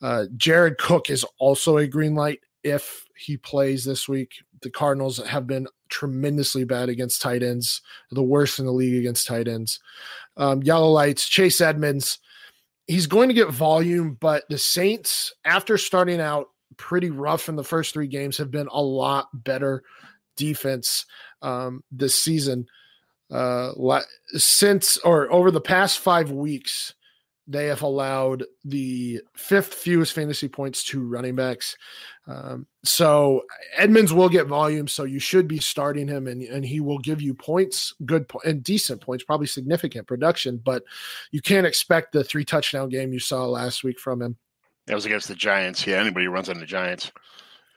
Uh, Jared Cook is also a green light if he plays this week. The Cardinals have been tremendously bad against tight ends, the worst in the league against tight ends. Um, yellow lights, Chase Edmonds. He's going to get volume, but the Saints, after starting out pretty rough in the first three games, have been a lot better defense um, this season. Uh, since or over the past five weeks, they have allowed the fifth fewest fantasy points to running backs. Um, so Edmonds will get volume, so you should be starting him, and, and he will give you points, good po- and decent points, probably significant production. But you can't expect the three touchdown game you saw last week from him. That was against the Giants. Yeah, anybody who runs on the Giants.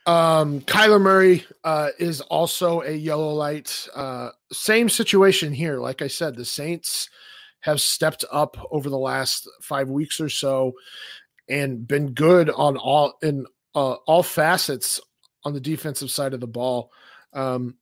Um, Kyler Murray uh, is also a yellow light. Uh, same situation here. Like I said, the Saints have stepped up over the last five weeks or so and been good on all in uh, all facets on the defensive side of the ball. Um,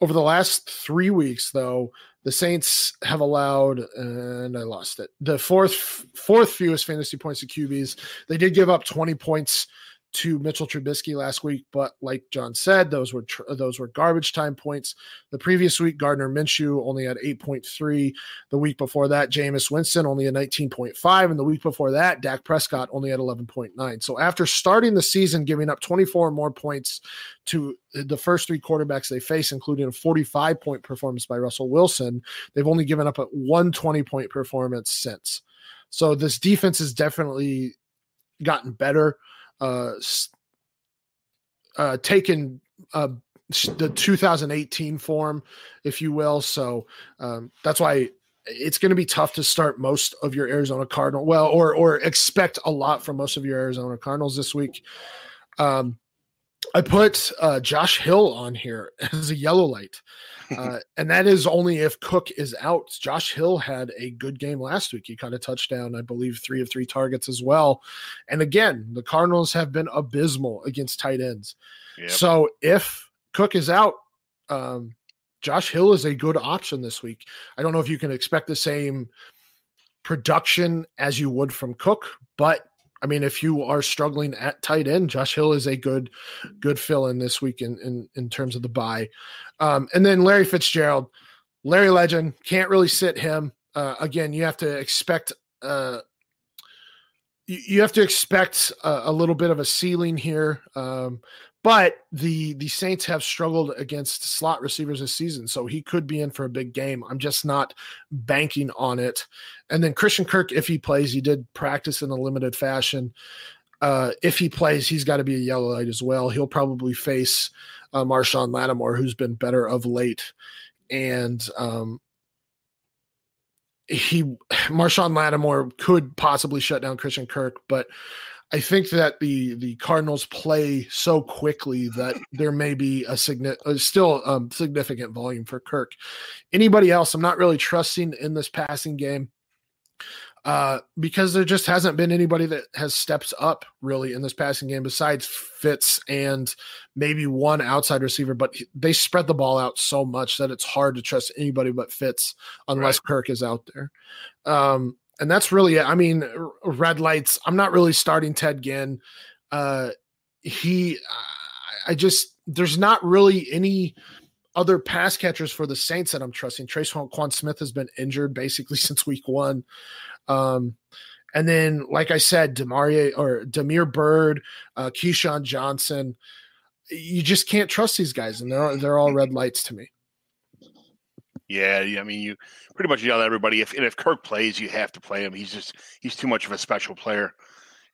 over the last three weeks, though, the Saints have allowed, and I lost it, the fourth fourth fewest fantasy points to QBs. They did give up 20 points to Mitchell Trubisky last week, but like John said, those were tr- those were garbage time points. The previous week, Gardner Minshew only had 8.3. The week before that, Jameis Winston only had 19.5, and the week before that, Dak Prescott only had 11.9. So after starting the season, giving up 24 more points to the first three quarterbacks they face, including a 45 point performance by Russell Wilson, they've only given up a 120 point performance since. So this defense has definitely gotten better uh, uh, taken uh, the 2018 form, if you will. So um, that's why it's going to be tough to start most of your Arizona Cardinal. Well, or or expect a lot from most of your Arizona Cardinals this week. Um, I put uh, Josh Hill on here as a yellow light. Uh, and that is only if Cook is out. Josh Hill had a good game last week. He caught a touchdown, I believe, three of three targets as well. And again, the Cardinals have been abysmal against tight ends. Yep. So if Cook is out, um, Josh Hill is a good option this week. I don't know if you can expect the same production as you would from Cook, but I mean, if you are struggling at tight end, Josh Hill is a good, good fill in this week in in, in terms of the buy. Um, and then Larry Fitzgerald, Larry Legend, can't really sit him. Uh, again, you have to expect uh, you, you have to expect a, a, little bit of a ceiling here. Um, but the the Saints have struggled against slot receivers this season, so he could be in for a big game. I'm just not banking on it. And then Christian Kirk, if he plays, he did practice in a limited fashion. Uh, if he plays, he's got to be a yellow light as well. He'll probably face uh, Marshon Lattimore, who's been better of late, and um, he Marshon Lattimore could possibly shut down Christian Kirk, but I think that the the Cardinals play so quickly that there may be a significant, uh, still um, significant volume for Kirk. Anybody else? I'm not really trusting in this passing game. uh, because there just hasn't been anybody that has stepped up really in this passing game besides Fitz and maybe one outside receiver. But they spread the ball out so much that it's hard to trust anybody but Fitz unless right. Kirk is out there. Um, and that's really it. I mean, red lights. I'm not really starting Ted Ginn. Uh, he, I just there's not really any other pass catchers for the Saints that I'm trusting. Tre'Quan Smith has been injured basically since week one. Um, and then, like I said, Demarie or Demir Byrd, uh, KeeSean Johnson, you just can't trust these guys, and they're they're all red lights to me. Yeah, I mean, you pretty much yell at everybody. If if Kirk plays, you have to play him. He's just he's too much of a special player.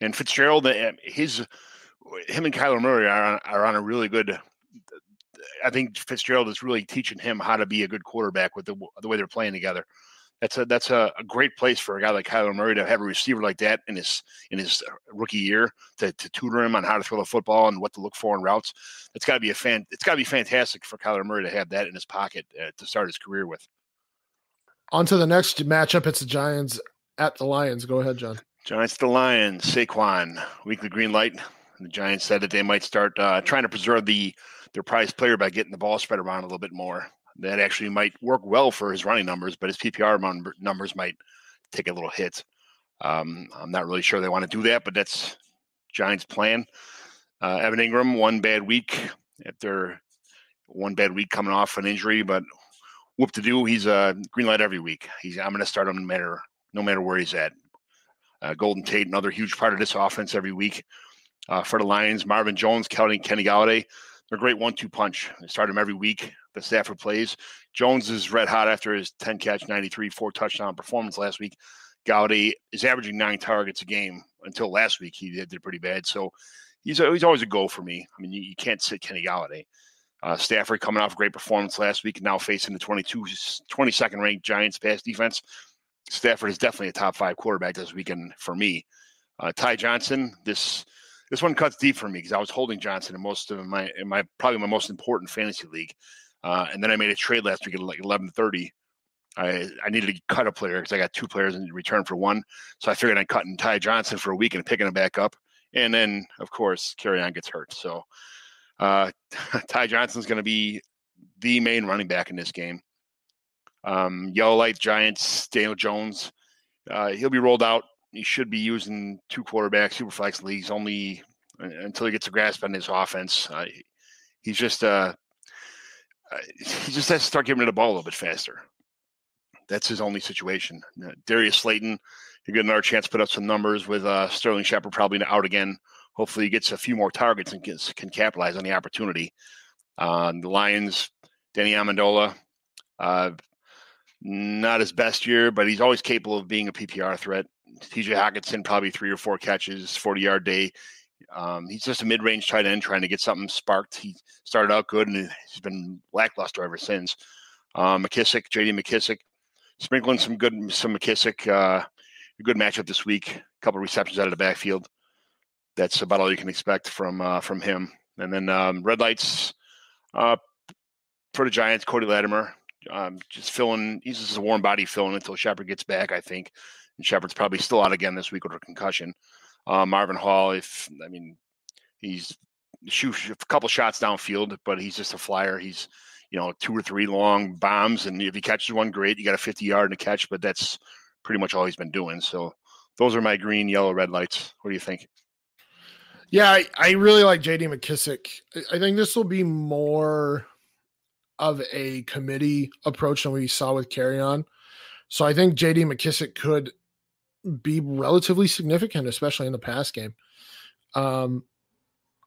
And Fitzgerald, uh, his him and Kyler Murray are on, are on a really good. I think Fitzgerald is really teaching him how to be a good quarterback with the the way they're playing together that's a that's a, a, great place for a guy like Kyler Murray to have a receiver like that in his in his uh, rookie year to, to tutor him on how to throw the football and what to look for in routes. It's got to be a fan. It's got to be fantastic for Kyler Murray to have that in his pocket uh, to start his career with. On to the next matchup. It's the Giants at the Lions. Go ahead, John. Giants the Lions. Saquon weekly green light. The Giants said that they might start uh, trying to preserve the their prize player by getting the ball spread around a little bit more that actually might work well for his running numbers, but his PPR numbers might take a little hit. Um, I'm not really sure they want to do that, but that's Giants' plan. Uh, Evan Engram, one bad week after one bad week coming off an injury, but whoop to do, he's a green light every week. He's I'm going to start him no matter no matter where he's at. Uh, Golden Tate, another huge part of this offense every week. Uh, for the Lions, Marvin Jones, Kenny, Kenny Golladay, they're a great one-two punch. They start him every week The Stafford plays. Jones is red hot after his 10 catch, 93, four touchdown performance last week. Golladay is averaging nine targets a game until last week. He did, did pretty bad. So he's, he's always a go for me. I mean, you, you can't sit Kenny Golladay. Uh, Stafford coming off a great performance last week, now facing the 22, 22nd ranked Giants pass defense. Stafford is definitely a top five quarterback this weekend for me. Uh, Ty Johnson, this this one cuts deep for me because I was holding Johnson in most of my in my probably my most important fantasy league. Uh, and then I made a trade last week at like eleven thirty. I I needed to cut a player because I got two players in return for one. So I figured I'd cut and Ty Johnson for a week and picking him back up. And then of course Kerryon gets hurt. So uh, Ty Johnson's going to be the main running back in this game. Um, Yellow Light Giants, Daniel Jones. Uh, he'll be rolled out. He should be using two quarterbacks, super flex leagues only uh, until he gets a grasp on his offense. Uh, he's just uh, he just has to start giving it the ball a little bit faster. That's his only situation. Uh, Darius Slayton, he get another chance to put up some numbers with uh, Sterling Shepard probably out again. Hopefully, he gets a few more targets and gets, can capitalize on the opportunity. Uh, the Lions, Danny Amendola, uh, not his best year, but he's always capable of being a PPR threat. TJ Hockenson, probably three or four catches, 40 yard day. Um, he's just a mid-range tight end trying to get something sparked. He started out good and he's been lackluster ever since. Um, McKissic, J.D. McKissic, sprinkling some good some McKissic, Uh, a good matchup this week. A couple receptions out of the backfield. That's about all you can expect from uh, from him. And then um, red lights uh, for the Giants. Cody Latimer, um, just filling. He's just a warm body filling until Shepard gets back. I think, and Shepard's probably still out again this week with a concussion. Uh, Marvin Hall, if I mean, he's shoot a couple shots downfield, but he's just a flyer. He's you know two or three long bombs, and if he catches one, great. You got a 50 yard and a catch, but that's pretty much all he's been doing. So those are my green, yellow, red lights. What do you think? Yeah, I, I really like JD McKissic. I think this will be more of a committee approach than we saw with Kerryon. So I think JD McKissic could be relatively significant, especially in the pass game. Um,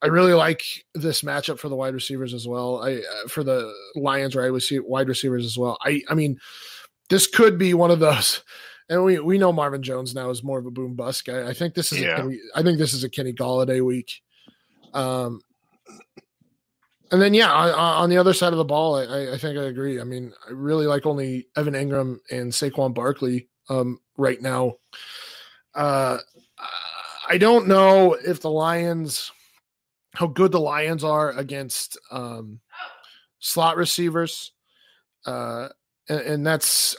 I really like this matchup for the wide receivers as well. I uh, for the Lions, right? We see wide receivers as well. I I mean, this could be one of those. And we, we know Marvin Jones now is more of a boom bust guy. I think this is yeah. Kenny, I think this is a Kenny Golladay week. Um, and then yeah, on, on, the other side of the ball, I, I think I agree. I mean, I really like only Evan Engram and Saquon Barkley um, right now. Uh, I don't know if the Lions, how good the Lions are against um, slot receivers, uh, and, and that's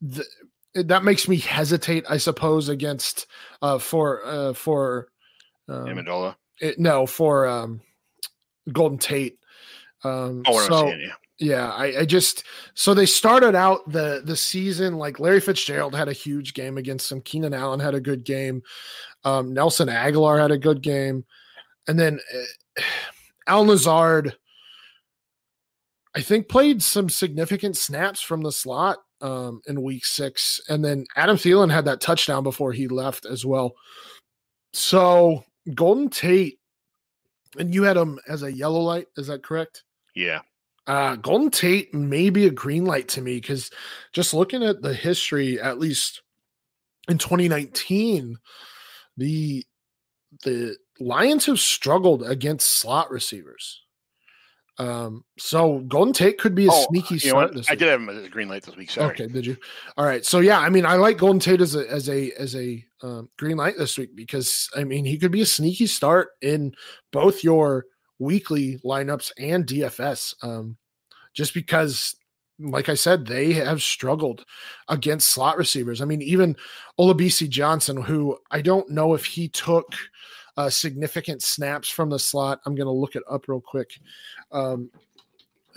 the, that makes me hesitate, I suppose, against uh, for uh, for um, Amendola. it, no for um, Golden Tate. Um, Oh, so, saying, yeah. Yeah, I, I just so they started out the the season like Larry Fitzgerald had a huge game against them. Keenan Allen had a good game. Um, Nelson Agholor had a good game, and then uh, Allen Lazard, I think, played some significant snaps from the slot um, in Week Six, and then Adam Thielen had that touchdown before he left as well. So Golden Tate, and you had him as a yellow light. Is that correct? Yeah. Uh, Golden Tate may be a green light to me because just looking at the history, at least in 2019, the the Lions have struggled against slot receivers. Um, so Golden Tate could be a Oh, sneaky you know I did have him as a green light this week. Sorry. Okay, did you? All right. So yeah, I mean, I like Golden Tate as a as a as a um, green light this week because I mean he could be a sneaky start in both your weekly lineups and DFS. Um, just because, like I said, they have struggled against slot receivers. I mean, even Olabisi Johnson, who I don't know if he took uh, significant snaps from the slot. I'm going to look it up real quick. Um,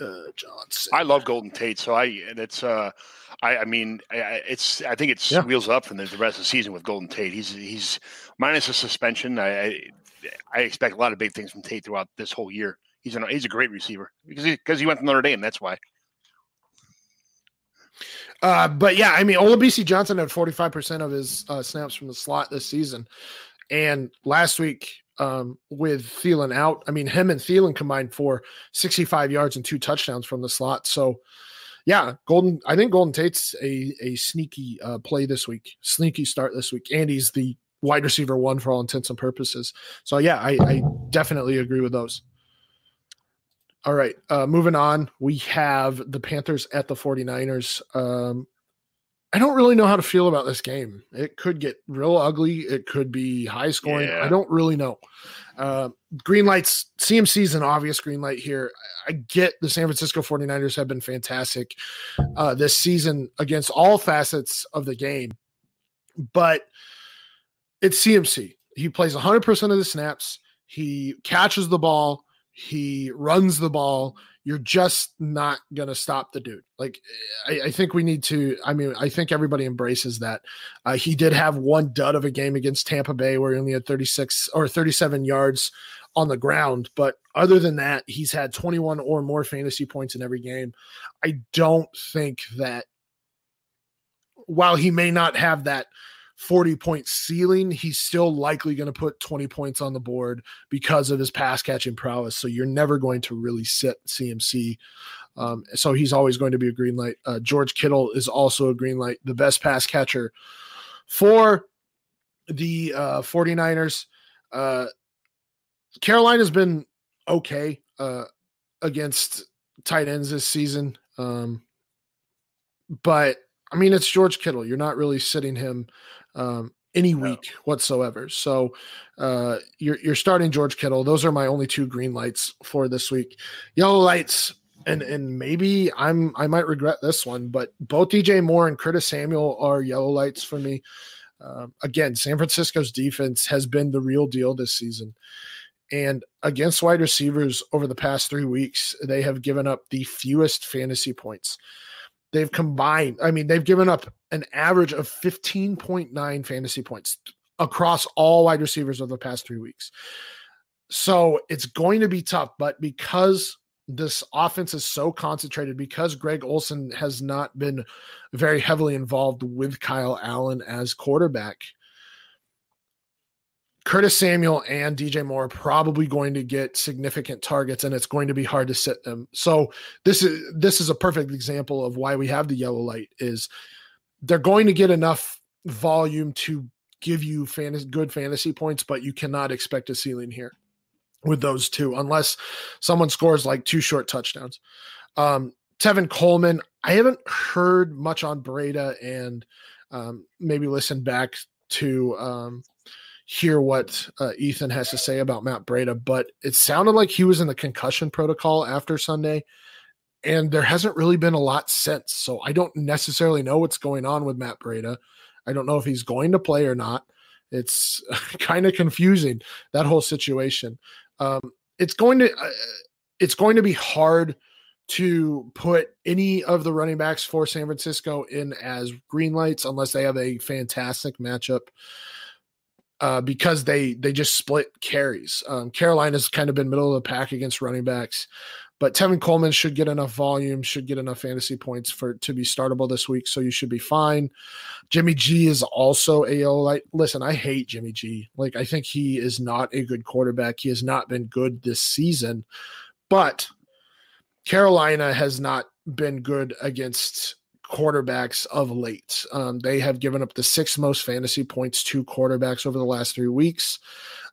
uh, Johnson. I love Golden Tate, so I and it's uh, I I mean I, I- it's I think it's Yeah. wheels up from the, the rest of the season with Golden Tate. He's he's minus a suspension. I, I I expect a lot of big things from Tate throughout this whole year. He's an, he's a great receiver because he because he went to Notre Dame. That's why. Uh, but yeah, I mean, Olabisi Johnson had 45% of his uh, snaps from the slot this season. And last week, um, with Thielen out, I mean, him and Thielen combined for 65 yards and two touchdowns from the slot. So, yeah, Golden, I think Golden Tate's a, a sneaky uh, play this week, sneaky start this week. And he's the wide receiver one for all intents and purposes. So, yeah, I, I definitely agree with those. All right. Uh, moving on, we have the Panthers at the 49ers. Um, I don't really know how to feel about this game. It could get real ugly. It could be high scoring. Yeah. I don't really know. Uh, green lights, CMC is an obvious green light here. I get the San Francisco 49ers have been fantastic uh, this season against all facets of the game, but it's CMC. He plays 100% of the snaps. He catches the ball. He runs the ball. You're just not going to stop the dude. Like, I, I think we need to. I mean, I think everybody embraces that. Uh, he did have one dud of a game against Tampa Bay where he only had 36 or 37 yards on the ground. But other than that, he's had 21 or more fantasy points in every game. I don't think that while he may not have that 40 point ceiling, he's still likely going to put 20 points on the board because of his pass catching prowess. So you're never going to really sit CMC. Um, so he's always going to be a green light. Uh, George Kittle is also a green light, the best pass catcher for the uh, 49ers. Uh, Carolina's been okay uh, against tight ends this season. Um, but I mean, it's George Kittle. You're not really sitting him um, any No. week whatsoever. So uh, you're you're starting George Kittle. Those are my only two green lights for this week. Yellow lights, and and maybe I'm I might regret this one, but both DJ Moore and Curtis Samuel are yellow lights for me. Um, again, San Francisco's defense has been the real deal this season. And against wide receivers over the past three weeks, they have given up the fewest fantasy points. They've combined, I mean, they've given up an average of 15.9 fantasy points across all wide receivers over the past three weeks. So it's going to be tough, but because this offense is so concentrated, because Greg Olsen has not been very heavily involved with Kyle Allen as quarterback, Curtis Samuel and DJ Moore probably going to get significant targets, and it's going to be hard to sit them. So this is this is a perfect example of why we have the yellow light. Is they're going to get enough volume to give you fantasy, good fantasy points, but you cannot expect a ceiling here with those two unless someone scores like two short touchdowns. Um, Tevin Coleman, I haven't heard much on Breida and um, maybe listen back to um, hear what uh, Ethan has to say about Matt Breida, but it sounded like he was in the concussion protocol after Sunday. and there hasn't really been a lot since. So I don't necessarily know what's going on with Matt Breida. I don't know if he's going to play or not. It's kind of confusing that whole situation. Um, it's going to uh, it's going to be hard to put any of the running backs for San Francisco in as green lights unless they have a fantastic matchup. Uh, because they they just split carries. Um, Carolina's kind of been middle of the pack against running backs. But Tevin Coleman should get enough volume, should get enough fantasy points for to be startable this week, so you should be fine. Jimmy G is also a like. Listen, I hate Jimmy G. Like I think he is not a good quarterback. He has not been good this season, but Carolina has not been good against quarterbacks of late. Um, they have given up the sixth most fantasy points to quarterbacks over the last three weeks.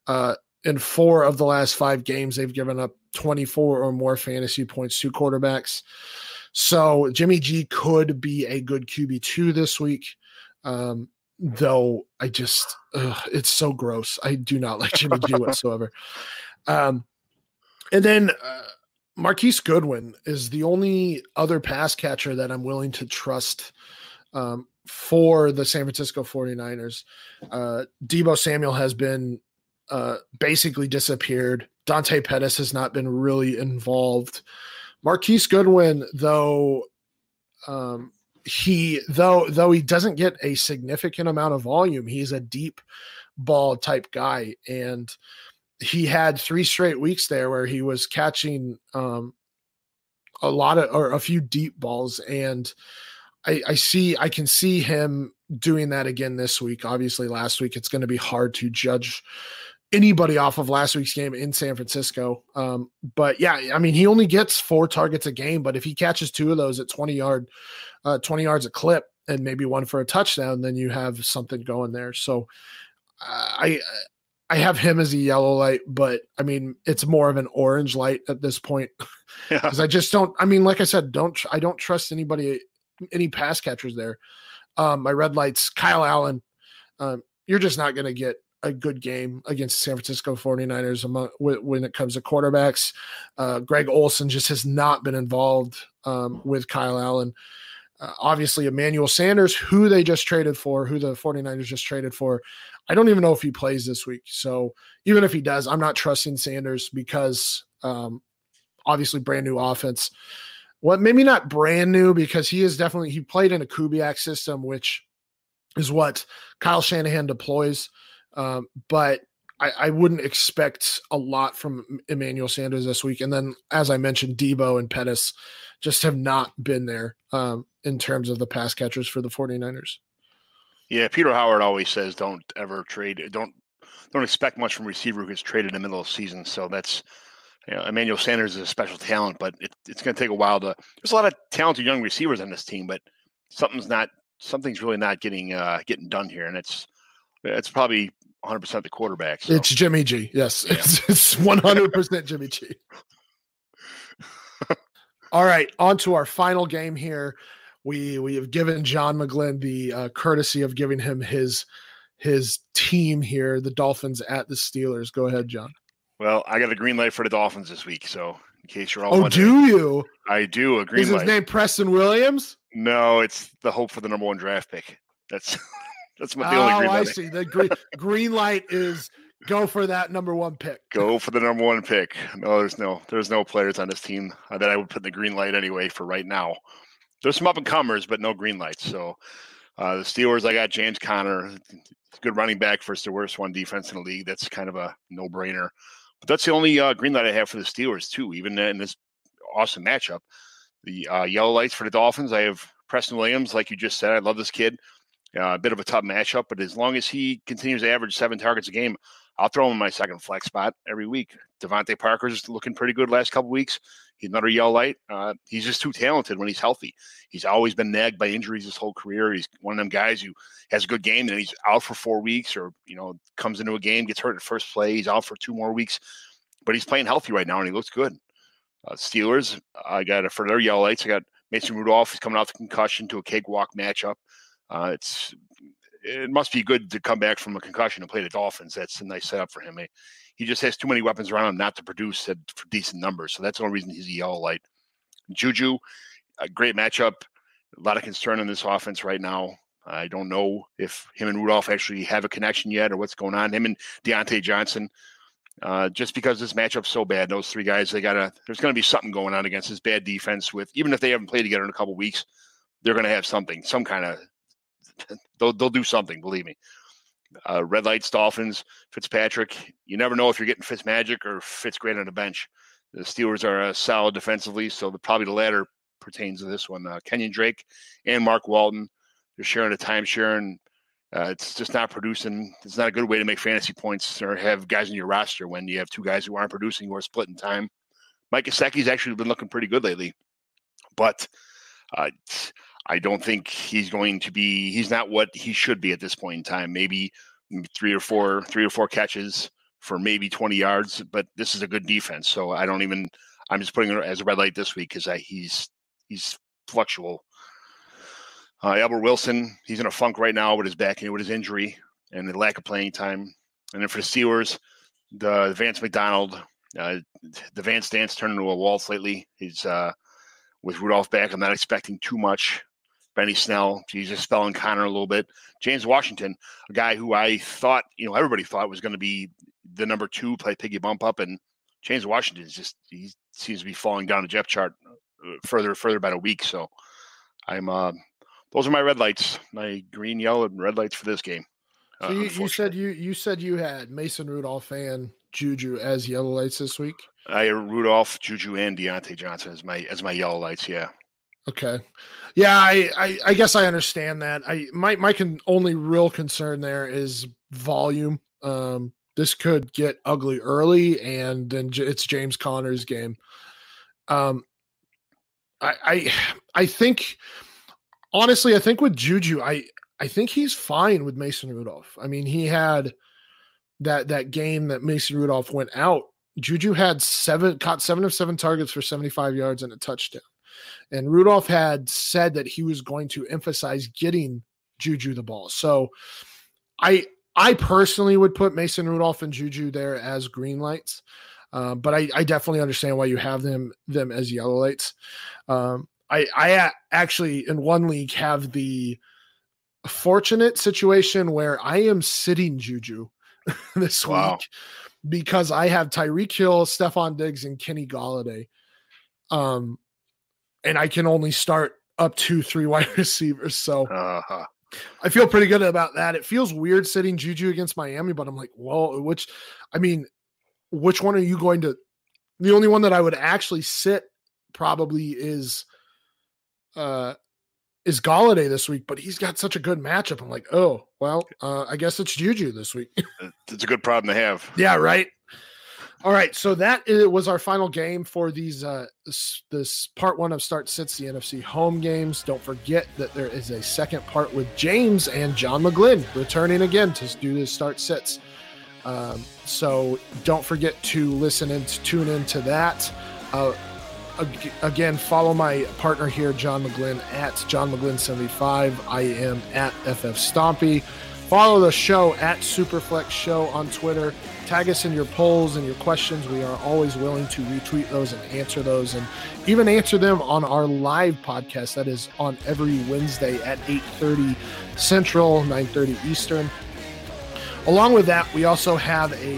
Uh, in four of the last five games, they've given up 24 or more fantasy points to quarterbacks. So Jimmy G could be a good QB2 this week. Um, though I just, ugh, it's so gross. I do not like Jimmy G whatsoever. Um, and then uh, Marquise Goodwin is the only other pass catcher that I'm willing to trust um, for the San Francisco 49ers. Uh, Deebo Samuel has been uh, basically disappeared. Dante Pettis has not been really involved. Marquise Goodwin, though, um, he though though he doesn't get a significant amount of volume, he's a deep ball type guy, and he had three straight weeks there where he was catching um, a lot of or a few deep balls, and I, I see I can see him doing that again this week. Obviously, last week it's going to be hard to judge anybody off of last week's game in San Francisco. Um, but yeah, I mean, he only gets four targets a game, but if he catches two of those at 20 yard, uh, 20 yards a clip and maybe one for a touchdown, then you have something going there. So I, I have him as a yellow light, but I mean, it's more of an orange light at this point because yeah. I just don't, I mean, like I said, don't, I don't trust anybody, any pass catchers there. Um, my red lights, Kyle Allen, um, you're just not going to get a good game against San Francisco 49ers among, when it comes to quarterbacks. Uh, Greg Olsen just has not been involved um, with Kyle Allen. Uh, obviously, Emmanuel Sanders, who they just traded for, who the 49ers just traded for. I don't even know if he plays this week. So even if he does, I'm not trusting Sanders because um, obviously brand new offense. Well, maybe not brand new because he is definitely he played in a Kubiak system, which is what Kyle Shanahan deploys. Um, but I, I, wouldn't expect a lot from Emmanuel Sanders this week. And then, as I mentioned, Deebo and Pettis just have not been there um, in terms of the pass catchers for the 49ers. Yeah, Peter Howard always says don't ever trade, don't don't expect much from receiver who gets traded in the middle of the season. So that's you know, Emmanuel Sanders is a special talent, but it, it's going to take a while to. There's a lot of talented young receivers on this team, but something's not something's really not getting uh, getting done here, and it's it's probably 100 percent the quarterback. So. It's Jimmy G. Yes, yeah. it's 100 percent Jimmy G. All right, on to our final game here. We we have given John McGlynn the uh, courtesy of giving him his his team here, the Dolphins at the Steelers. Go ahead, John. Well, I got a green light for the Dolphins this week, so in case you're all oh, do you? I do a green Is his light. name Preston Williams? No, it's the hope for the number one draft pick. That's that's my, the only oh, green I see. The green green light is go for that number one pick. Go for the number one pick. No, there's no there's no players on this team that I would put in the green light anyway for right now. There's some up and comers, but no green lights. So uh, the Steelers, I got James Conner, good running back versus the worst one defense in the league. That's kind of a no brainer. But that's the only uh, green light I have for the Steelers too. Even in this awesome matchup, the uh, yellow lights for the Dolphins. I have Preston Williams, like you just said. I love this kid. Uh, a bit of a tough matchup, but as long as he continues to average seven targets a game, I'll throw him in my second flex spot every week. DeVante Parker's looking pretty good last couple weeks. He's another yellow light. Uh, he's just too talented when he's healthy. He's always been nagged by injuries his whole career. He's one of them guys who has a good game and he's out for four weeks, or you know, comes into a game, gets hurt at first play, he's out for two more weeks, but he's playing healthy right now and he looks good. Uh, Steelers, I got a, for their yellow lights. I got Mason Rudolph. He's coming off the concussion to a cakewalk matchup. Uh, it's it must be good to come back from a concussion and play the Dolphins. That's a nice setup for him. He just has too many weapons around him not to produce for decent numbers. So that's the only reason he's a yellow light. Juju, a great matchup. A lot of concern in this offense right now. I don't know if him and Rudolph actually have a connection yet or what's going on. Him and Diontae Johnson. Uh, just because this matchup's so bad, those three guys, they gotta. There's going to be something going on against this bad defense. With even if they haven't played together in a couple weeks, they're going to have something, some kind of. They'll they'll do something. Believe me. Uh, red lights, Dolphins, Fitzpatrick. You never know if you're getting Fitz magic or Fitz great on the bench. The Steelers are uh, solid defensively, so the, probably the latter pertains to this one. Uh, Kenyan Drake and Mark Walton, they're sharing a timeshare, and uh, it's just not producing. It's not a good way to make fantasy points or have guys in your roster when you have two guys who aren't producing are splitting time. Mike Gesicki's actually been looking pretty good lately, but uh, I don't think he's going to be. He's not what he should be at this point in time. Maybe three or four, three or four catches for maybe 20 yards, but this is a good defense. So I don't even. I'm just putting it as a red light this week because he's he's fluctual. Uh, Albert Wilson, he's in a funk right now with his back with his injury and the lack of playing time. And then for the Steelers, the Vance McDonald, uh, the Vance dance turned into a waltz lately. He's uh, with Rudolph back. I'm not expecting too much. Benny Snell, Jesus spelling Conner a little bit. James Washington, a guy who I thought, you know, everybody thought was going to be the number two, play piggy bump up, and James Washington is just he seems to be falling down the depth chart uh, further further about a week. So I'm uh, those are my red lights, my green, yellow, and red lights for this game. Uh, so you, you said you you said you had Mason Rudolph and Juju as yellow lights this week. I Rudolph, Juju, and Diontae Johnson as my as my yellow lights. Yeah. Okay. Yeah, I, I, I guess I understand that. I my my only real concern there is volume. Um, this could get ugly early, and then it's James Conner's game. Um, I I I think honestly, I think with Juju, I I think he's fine with Mason Rudolph. I mean, he had that that game that Mason Rudolph went out. Juju had seven caught seven of seven targets for 75 yards and a touchdown. And Rudolph had said that he was going to emphasize getting Juju the ball. So I I personally would put Mason Rudolph and Juju there as green lights. Uh, but I, I, definitely understand why you have them them as yellow lights. Um, I I actually in one league have the fortunate situation where I am sitting Juju this wow. week because I have Tyreek Hill, Stefon Diggs, and Kenny Golladay. Um, and I can only start up to three wide receivers. So uh-huh. I feel pretty good about that. It feels weird sitting Juju against Miami, but I'm like, well, which, I mean, which one are you going to? The only one that I would actually sit probably is, uh, is Golladay this week, but he's got such a good matchup. I'm like, oh, well, uh, I guess it's Juju this week. it's a good problem to have. Yeah, right. All right, so that was our final game for these uh, this, this part one of Start Sits the NFC home games. Don't forget that there is a second part with James and John McGlynn returning again to do the Start Sits. Um, so don't forget to listen and tune into that. Uh, again, follow my partner here, John McGlynn, at John McGlynn75. I am at FF Stompy. Follow the show at Superflex Show on Twitter tag us in your polls and your questions. We are always willing to retweet those and answer those and even answer them on our live podcast that is on every Wednesday at 8:30 Central, 9:30 Eastern. Along with that, we also have a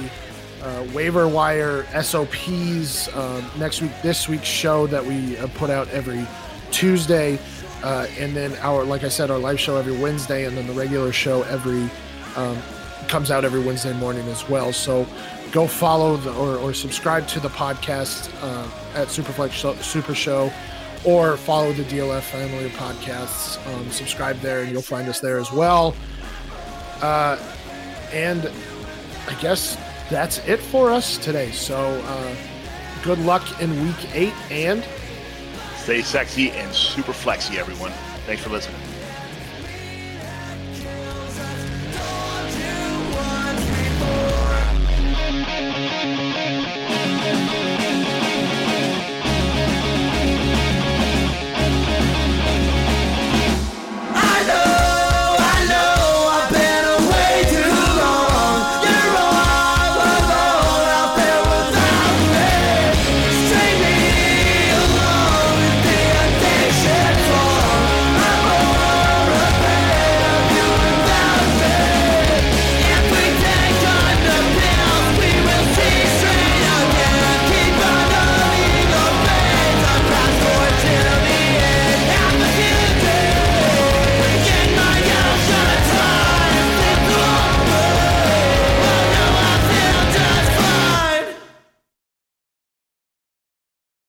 uh, waiver wire SOPs uh, next week. This week's show that we uh, put out every Tuesday, uh, and then our, like I said, our live show every Wednesday, and then the regular show every um, comes out every Wednesday morning as well. So go follow the, or, or subscribe to the podcast uh, at Superflex Super Show or follow the DLF family of podcasts. Um, subscribe there and you'll find us there as well. Uh, and I guess that's it for us today. So uh, good luck in week eight and stay sexy and super flexy, everyone. Thanks for listening.